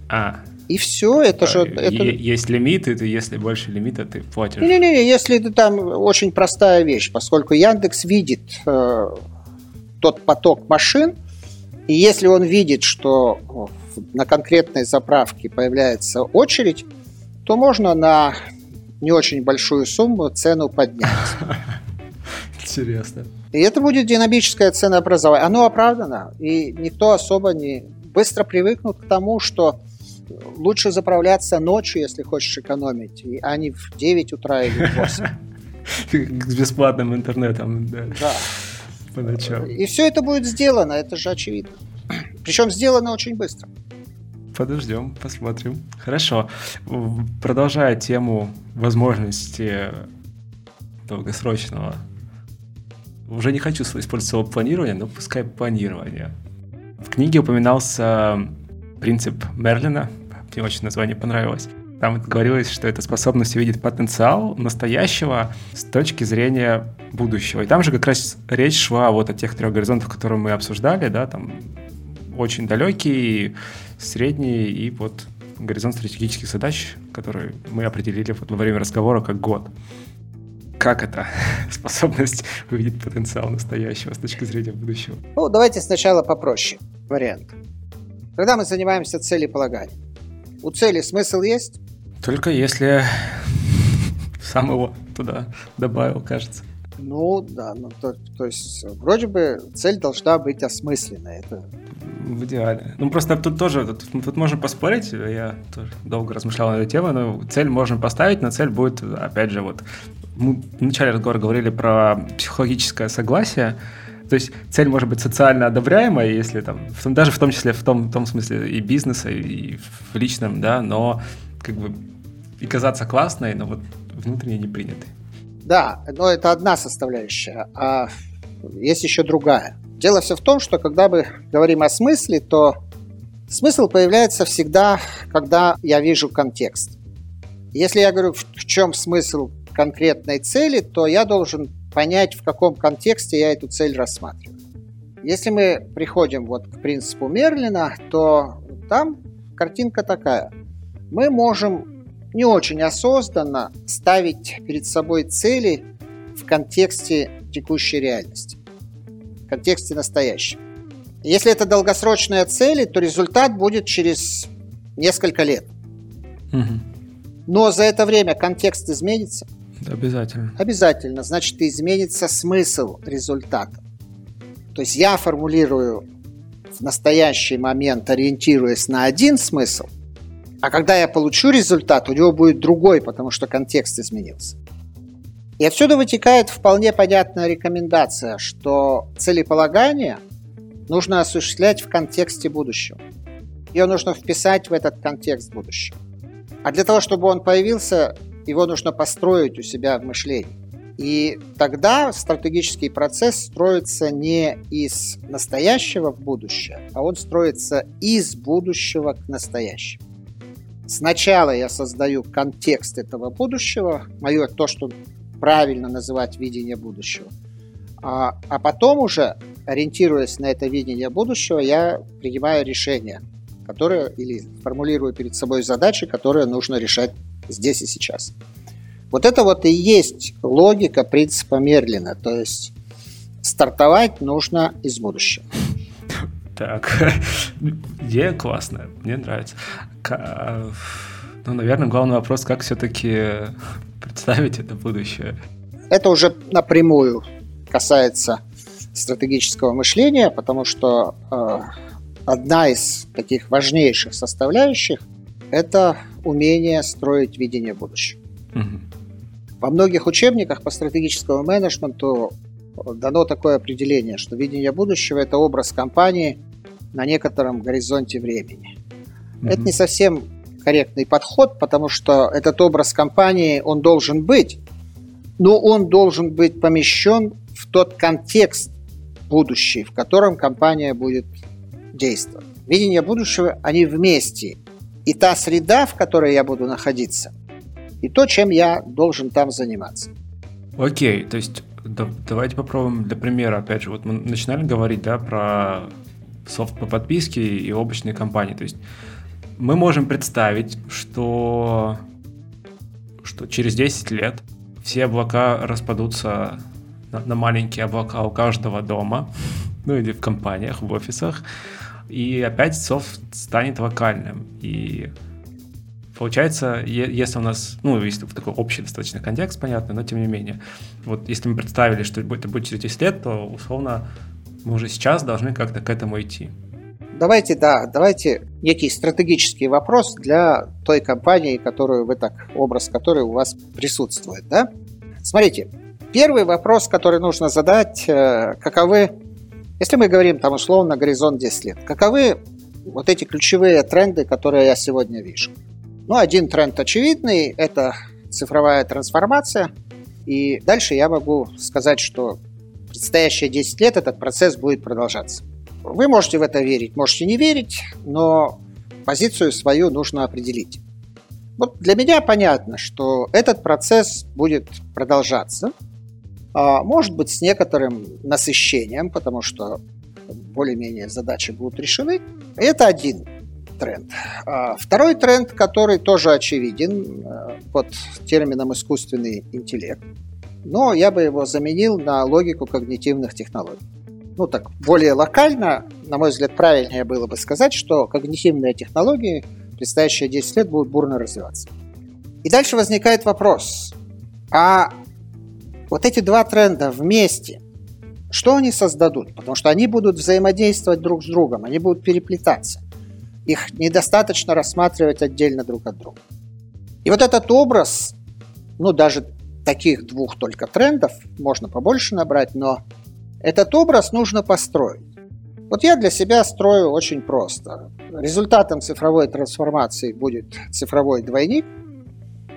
А, и все, это а, же... Это... Есть лимиты, ты, если больше лимита, ты платишь. Не-не-не, если это там очень простая вещь, поскольку Яндекс видит э, тот поток машин, и если он видит, что на конкретной заправке появляется очередь, то можно на не очень большую сумму цену поднять. Интересно. И это будет динамическое ценообразование. Оно оправдано, и никто особо не быстро привыкнут к тому, что лучше заправляться ночью, если хочешь экономить, а не в 9 утра или в 8. С бесплатным интернетом, да. Да. По ночам. И все это будет сделано, это же очевидно. Причем сделано очень быстро. Подождем, посмотрим. Хорошо. Продолжая тему возможности долгосрочного уже не хочу использовать слово планирование, но пускай планирование. В книге упоминался принцип Мерлина. Мне очень название понравилось. Там говорилось, что это способность увидеть потенциал настоящего с точки зрения будущего. И там же как раз речь шла вот о тех трех горизонтах, которые мы обсуждали, да, там очень далекий, средний и вот горизонт стратегических задач, которые мы определили вот во время разговора как год. Как это? Способность увидеть потенциал настоящего с точки зрения будущего. Ну, давайте сначала попроще вариант. Когда мы занимаемся целеполаганием, у цели смысл есть? Только если сам его туда добавил, кажется. Ну, да, ну, то, то есть вроде бы цель должна быть осмысленной. Это... В идеале. Ну, просто тут тоже, тут, тут можно поспорить, я тоже долго размышлял на эту тему, но цель можно поставить, но цель будет, опять же, вот мы в начале разговора говорили про психологическое согласие, то есть цель может быть социально одобряемая, если там, в даже в том числе в том, в том смысле и бизнеса, и в личном, да, но как бы и казаться классной, но вот внутренне не принятой. Да, но это одна составляющая, а есть еще другая. Дело все в том, что когда мы говорим о смысле, то Смысл появляется всегда, когда я вижу контекст. Если я говорю, в чем смысл конкретной цели, то я должен понять, в каком контексте я эту цель рассматриваю. Если мы приходим вот к принципу Мерлина, то там картинка такая. Мы можем не очень осознанно ставить перед собой цели в контексте текущей реальности, в контексте настоящего. Если это долгосрочные цели, то результат будет через несколько лет. Угу. Но за это время контекст изменится. Обязательно. Обязательно. Значит, изменится смысл результата. То есть я формулирую в настоящий момент, ориентируясь на один смысл, а когда я получу результат, у него будет другой, потому что контекст изменился. И отсюда вытекает вполне понятная рекомендация, что целеполагание нужно осуществлять в контексте будущего. Ее нужно вписать в этот контекст будущего. А для того, чтобы он появился, его нужно построить у себя в мышлении. И тогда стратегический процесс строится не из настоящего в будущее, а он строится из будущего к настоящему. Сначала я создаю контекст этого будущего, мое то, что правильно называть видение будущего. А, а потом уже, ориентируясь на это видение будущего, я принимаю решение, которое или формулирую перед собой задачи, которые нужно решать здесь и сейчас. Вот это вот и есть логика принципа Мерлина, то есть стартовать нужно из будущего. Так, идея классная, мне нравится. Ну, наверное, главный вопрос, как все-таки представить это будущее. Это уже напрямую касается стратегического мышления, потому что э, одна из таких важнейших составляющих – это умение строить видение будущего. Угу. Во многих учебниках по стратегическому менеджменту дано такое определение, что видение будущего – это образ компании на некотором горизонте времени. Mm-hmm. Это не совсем корректный подход, потому что этот образ компании, он должен быть, но он должен быть помещен в тот контекст будущий, в котором компания будет действовать. Видение будущего, они вместе. И та среда, в которой я буду находиться, и то, чем я должен там заниматься. Окей, то есть да, давайте попробуем для примера, опять же, вот мы начинали говорить, да, про софт по подписке и облачные компании, то есть мы можем представить, что, что через 10 лет все облака распадутся на, на маленькие облака у каждого дома, ну или в компаниях, в офисах, и опять софт станет локальным. И получается, если у нас, ну, если в такой общий достаточно контекст, понятно, но тем не менее, вот если мы представили, что это будет через 10 лет, то условно мы уже сейчас должны как-то к этому идти. Давайте, да, давайте некий стратегический вопрос для той компании, которую вы так, образ которой у вас присутствует, да? Смотрите, первый вопрос, который нужно задать, э, каковы, если мы говорим там условно горизонт 10 лет, каковы вот эти ключевые тренды, которые я сегодня вижу? Ну, один тренд очевидный – это цифровая трансформация. И дальше я могу сказать, что предстоящие 10 лет этот процесс будет продолжаться. Вы можете в это верить, можете не верить, но позицию свою нужно определить. Вот для меня понятно, что этот процесс будет продолжаться, может быть с некоторым насыщением, потому что более-менее задачи будут решены. Это один тренд. А второй тренд, который тоже очевиден э, под термином искусственный интеллект, но я бы его заменил на логику когнитивных технологий ну так, более локально, на мой взгляд, правильнее было бы сказать, что когнитивные технологии в предстоящие 10 лет будут бурно развиваться. И дальше возникает вопрос, а вот эти два тренда вместе, что они создадут? Потому что они будут взаимодействовать друг с другом, они будут переплетаться. Их недостаточно рассматривать отдельно друг от друга. И вот этот образ, ну даже таких двух только трендов, можно побольше набрать, но этот образ нужно построить. Вот я для себя строю очень просто. Результатом цифровой трансформации будет цифровой двойник,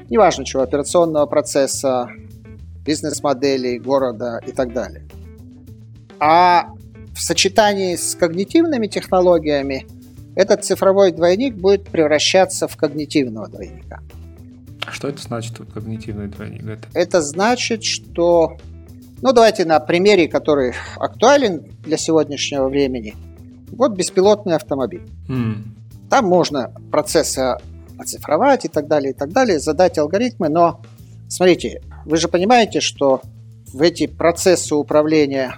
неважно чего, операционного процесса, бизнес-моделей, города и так далее. А в сочетании с когнитивными технологиями этот цифровой двойник будет превращаться в когнитивного двойника. Что это значит, когнитивный двойник? Это, это значит, что... Ну, давайте на примере, который актуален для сегодняшнего времени. Вот беспилотный автомобиль. Mm. Там можно процессы оцифровать и так далее, и так далее, задать алгоритмы, но смотрите, вы же понимаете, что в эти процессы управления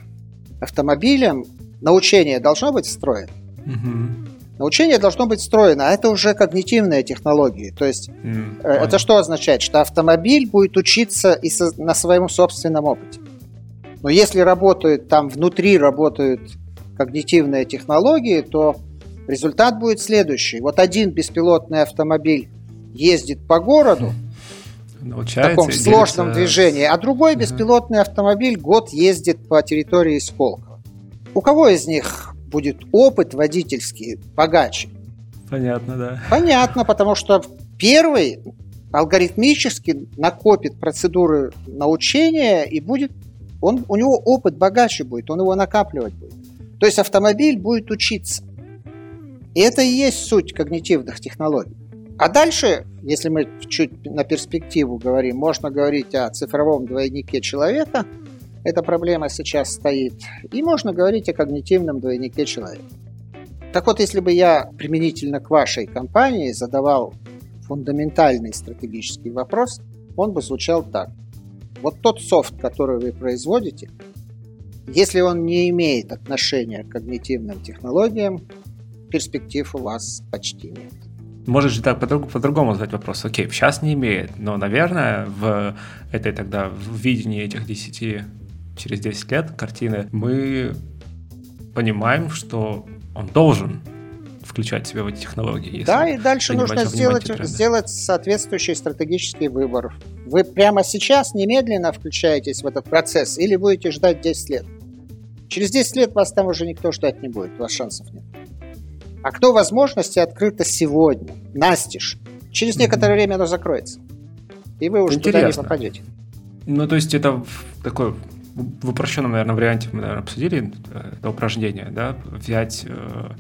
автомобилем научение должно быть встроено. Mm-hmm. Научение должно быть встроено, а это уже когнитивные технологии. То есть mm, это что означает? Что автомобиль будет учиться и со, на своем собственном опыте. Но если работают там внутри работают когнитивные технологии, то результат будет следующий. Вот один беспилотный автомобиль ездит по городу в таком сложном движении, а другой беспилотный автомобиль год ездит по территории Сколково. У кого из них будет опыт водительский богаче? Понятно, да. Понятно, потому что первый алгоритмически накопит процедуры научения и будет он, у него опыт богаче будет, он его накапливать будет. То есть автомобиль будет учиться. И это и есть суть когнитивных технологий. А дальше, если мы чуть на перспективу говорим, можно говорить о цифровом двойнике человека, эта проблема сейчас стоит, и можно говорить о когнитивном двойнике человека. Так вот, если бы я применительно к вашей компании задавал фундаментальный стратегический вопрос, он бы звучал так. Вот тот софт, который вы производите, если он не имеет отношения к когнитивным технологиям, перспектив у вас почти нет. Может же так по-другому задать вопрос. Окей, сейчас не имеет, но, наверное, в этой тогда, в видении этих 10, через 10 лет картины, мы понимаем, что он должен включать в себя в эти технологии. Да, и дальше нужно сделать, сделать соответствующий стратегический выбор. Вы прямо сейчас немедленно включаетесь в этот процесс или будете ждать 10 лет? Через 10 лет вас там уже никто ждать не будет, у вас шансов нет. Окно возможностей открыто сегодня, настежь. Через некоторое время оно закроется. И вы уже Интересно. туда не попадете. Ну, то есть это такой в упрощенном, наверное, варианте мы, наверное, обсудили э, это упражнение, да, взять э,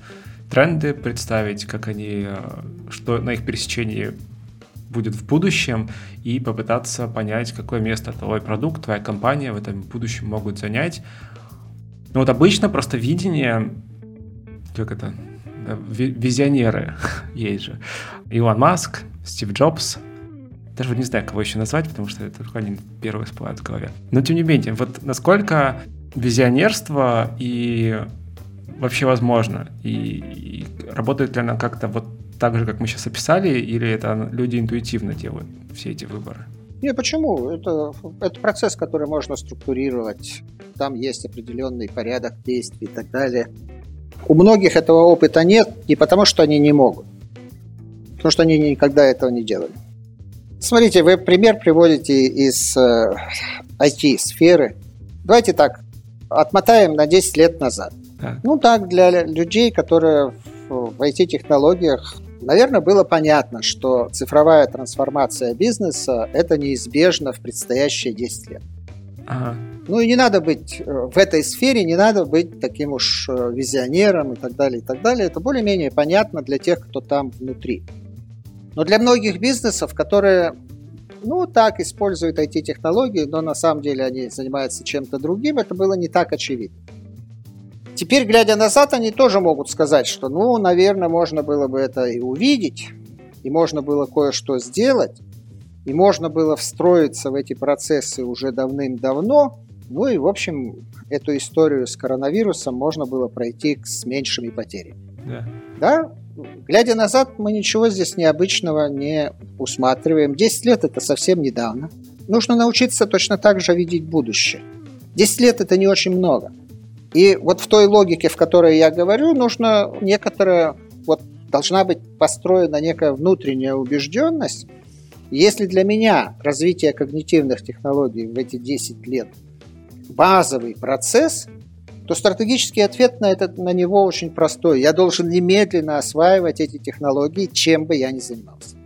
тренды, представить, как они, э, что на их пересечении будет в будущем, и попытаться понять, какое место твой продукт, твоя компания в этом будущем могут занять. Ну вот обычно просто видение, как это, визионеры есть же. Илон Маск, Стив Джобс, даже не знаю, кого еще назвать, потому что это только они первые всплывают в голове. Но тем не менее, вот насколько визионерство и вообще возможно? И, и работает ли она как-то вот так же, как мы сейчас описали, или это люди интуитивно делают все эти выборы? Не, почему? Это, это процесс, который можно структурировать. Там есть определенный порядок действий и так далее. У многих этого опыта нет не потому, что они не могут, потому что они никогда этого не делали. Смотрите, вы пример приводите из э, IT-сферы. Давайте так, отмотаем на 10 лет назад. Так. Ну так, для людей, которые в IT-технологиях, наверное, было понятно, что цифровая трансформация бизнеса – это неизбежно в предстоящие 10 лет. Ага. Ну и не надо быть э, в этой сфере, не надо быть таким уж э, визионером и так далее, и так далее. Это более-менее понятно для тех, кто там внутри. Но для многих бизнесов, которые, ну, так используют IT-технологии, но на самом деле они занимаются чем-то другим, это было не так очевидно. Теперь, глядя назад, они тоже могут сказать, что, ну, наверное, можно было бы это и увидеть, и можно было кое-что сделать, и можно было встроиться в эти процессы уже давным-давно, ну и, в общем, эту историю с коронавирусом можно было пройти с меньшими потерями. Да. да? Глядя назад, мы ничего здесь необычного не усматриваем. 10 лет – это совсем недавно. Нужно научиться точно так же видеть будущее. 10 лет – это не очень много. И вот в той логике, в которой я говорю, нужно некоторая, вот должна быть построена некая внутренняя убежденность. Если для меня развитие когнитивных технологий в эти 10 лет базовый процесс, то стратегический ответ на, это, на него очень простой. Я должен немедленно осваивать эти технологии, чем бы я ни занимался.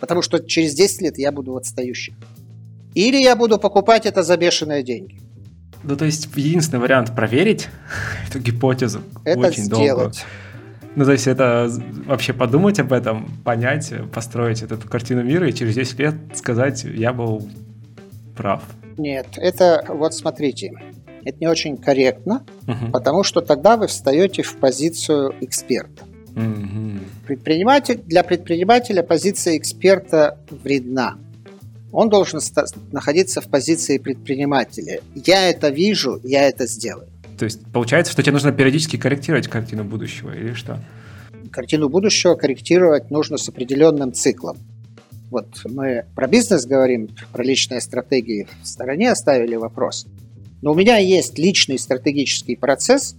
Потому что через 10 лет я буду отстающим. Или я буду покупать это за бешеные деньги. Ну, то есть единственный вариант проверить эту гипотезу это очень сделать. долго. Ну, то есть это вообще подумать об этом, понять, построить эту картину мира и через 10 лет сказать, я был прав. Нет, это вот смотрите, это не очень корректно, угу. потому что тогда вы встаете в позицию эксперта. Угу. Предприниматель, для предпринимателя позиция эксперта вредна. Он должен находиться в позиции предпринимателя. Я это вижу, я это сделаю. То есть получается, что тебе нужно периодически корректировать картину будущего или что? Картину будущего корректировать нужно с определенным циклом. Вот мы про бизнес говорим, про личные стратегии в стороне оставили вопрос. Но у меня есть личный стратегический процесс,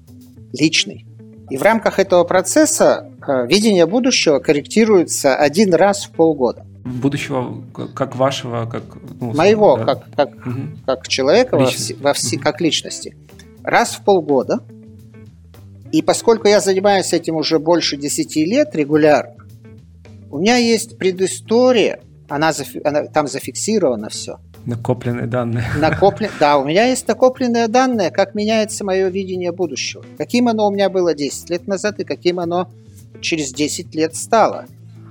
личный. И в рамках этого процесса э, видение будущего корректируется один раз в полгода будущего как вашего, как ну, моего, да? как как угу. как человека во вси, во вси, угу. как личности, раз в полгода. И поскольку я занимаюсь этим уже больше 10 лет регулярно, у меня есть предыстория, она, она там зафиксировано все. Накопленные данные. Накоплен... Да, у меня есть накопленные данные, как меняется мое видение будущего. Каким оно у меня было 10 лет назад и каким оно через 10 лет стало.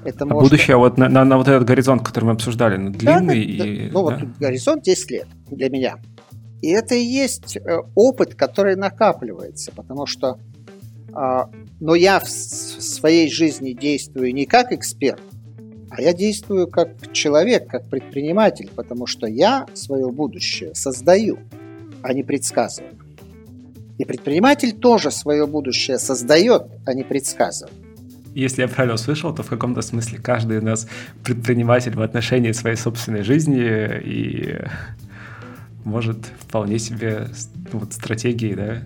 Это а может... Будущее вот на, на, на вот этот горизонт, который мы обсуждали, ну, длинный да, и... Ну да? вот горизонт 10 лет для меня. И это и есть э, опыт, который накапливается, потому что но я в своей жизни действую не как эксперт, а я действую как человек, как предприниматель, потому что я свое будущее создаю, а не предсказываю. И предприниматель тоже свое будущее создает, а не предсказывает. Если я правильно услышал, то в каком-то смысле каждый у нас предприниматель в отношении своей собственной жизни и может вполне себе вот, стратегии, да,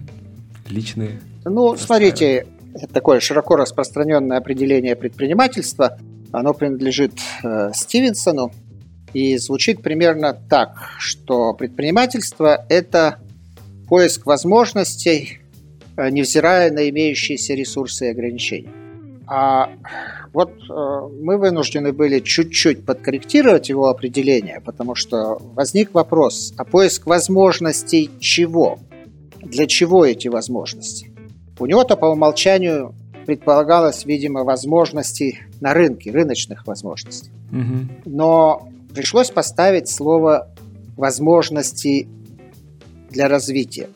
личные. Ну, смотрите, такое широко распространенное определение предпринимательства, оно принадлежит э, Стивенсону и звучит примерно так, что предпринимательство – это поиск возможностей, э, невзирая на имеющиеся ресурсы и ограничения. А вот э, мы вынуждены были чуть-чуть подкорректировать его определение, потому что возник вопрос, а поиск возможностей чего? Для чего эти возможности? У него-то по умолчанию предполагалось, видимо, возможности на рынке, рыночных возможностей. Угу. Но пришлось поставить слово возможности для развития.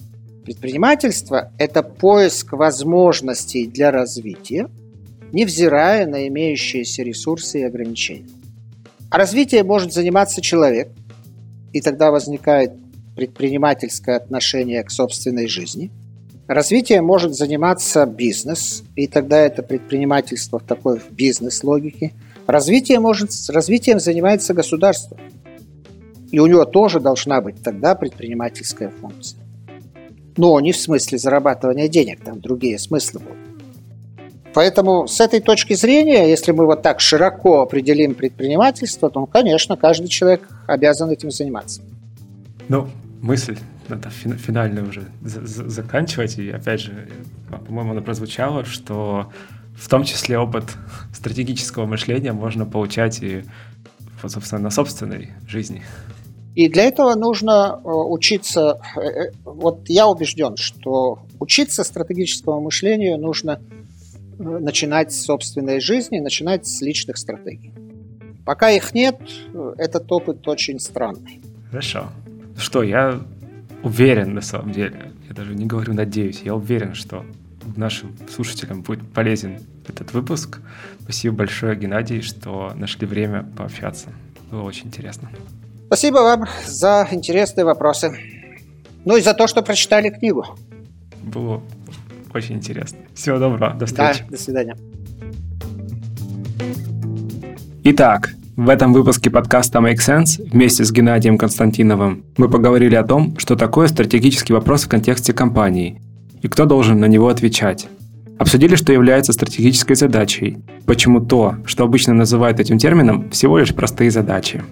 Предпринимательство – это поиск возможностей для развития – невзирая на имеющиеся ресурсы и ограничения. А развитием может заниматься человек, и тогда возникает предпринимательское отношение к собственной жизни. Развитием может заниматься бизнес, и тогда это предпринимательство в такой бизнес-логике. Развитием, может, развитием занимается государство. И у него тоже должна быть тогда предпринимательская функция. Но не в смысле зарабатывания денег, там другие смыслы будут. Поэтому с этой точки зрения, если мы вот так широко определим предпринимательство, то, конечно, каждый человек обязан этим заниматься. Ну, мысль надо финально уже заканчивать. И опять же, по-моему, она прозвучала, что в том числе опыт стратегического мышления можно получать и, собственно, на собственной жизни. И для этого нужно э, учиться. Э, э, вот я убежден, что учиться стратегическому мышлению нужно начинать с собственной жизни, начинать с личных стратегий. Пока их нет, этот опыт очень странный. Хорошо. Что, я уверен на самом деле, я даже не говорю надеюсь, я уверен, что нашим слушателям будет полезен этот выпуск. Спасибо большое, Геннадий, что нашли время пообщаться. Было очень интересно. Спасибо вам за интересные вопросы. Ну и за то, что прочитали книгу. Было очень интересно. Всего доброго. До встречи. Да, до свидания. Итак, в этом выпуске подкаста Make Sense вместе с Геннадием Константиновым мы поговорили о том, что такое стратегический вопрос в контексте компании и кто должен на него отвечать. Обсудили, что является стратегической задачей, почему то, что обычно называют этим термином, всего лишь простые задачи.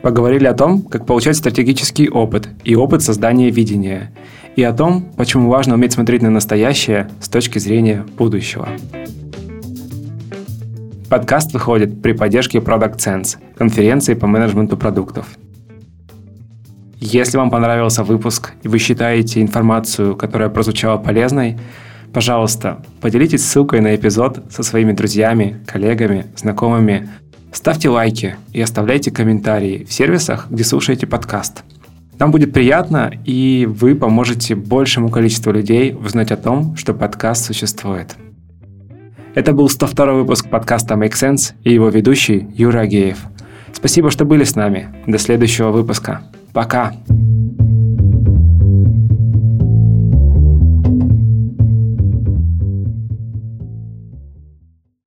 Поговорили о том, как получать стратегический опыт и опыт создания видения, и о том, почему важно уметь смотреть на настоящее с точки зрения будущего. Подкаст выходит при поддержке Product Sense, конференции по менеджменту продуктов. Если вам понравился выпуск и вы считаете информацию, которая прозвучала полезной, Пожалуйста, поделитесь ссылкой на эпизод со своими друзьями, коллегами, знакомыми. Ставьте лайки и оставляйте комментарии в сервисах, где слушаете подкаст. Нам будет приятно, и вы поможете большему количеству людей узнать о том, что подкаст существует. Это был 102 выпуск подкаста Make Sense и его ведущий Юра Агеев. Спасибо, что были с нами. До следующего выпуска. Пока.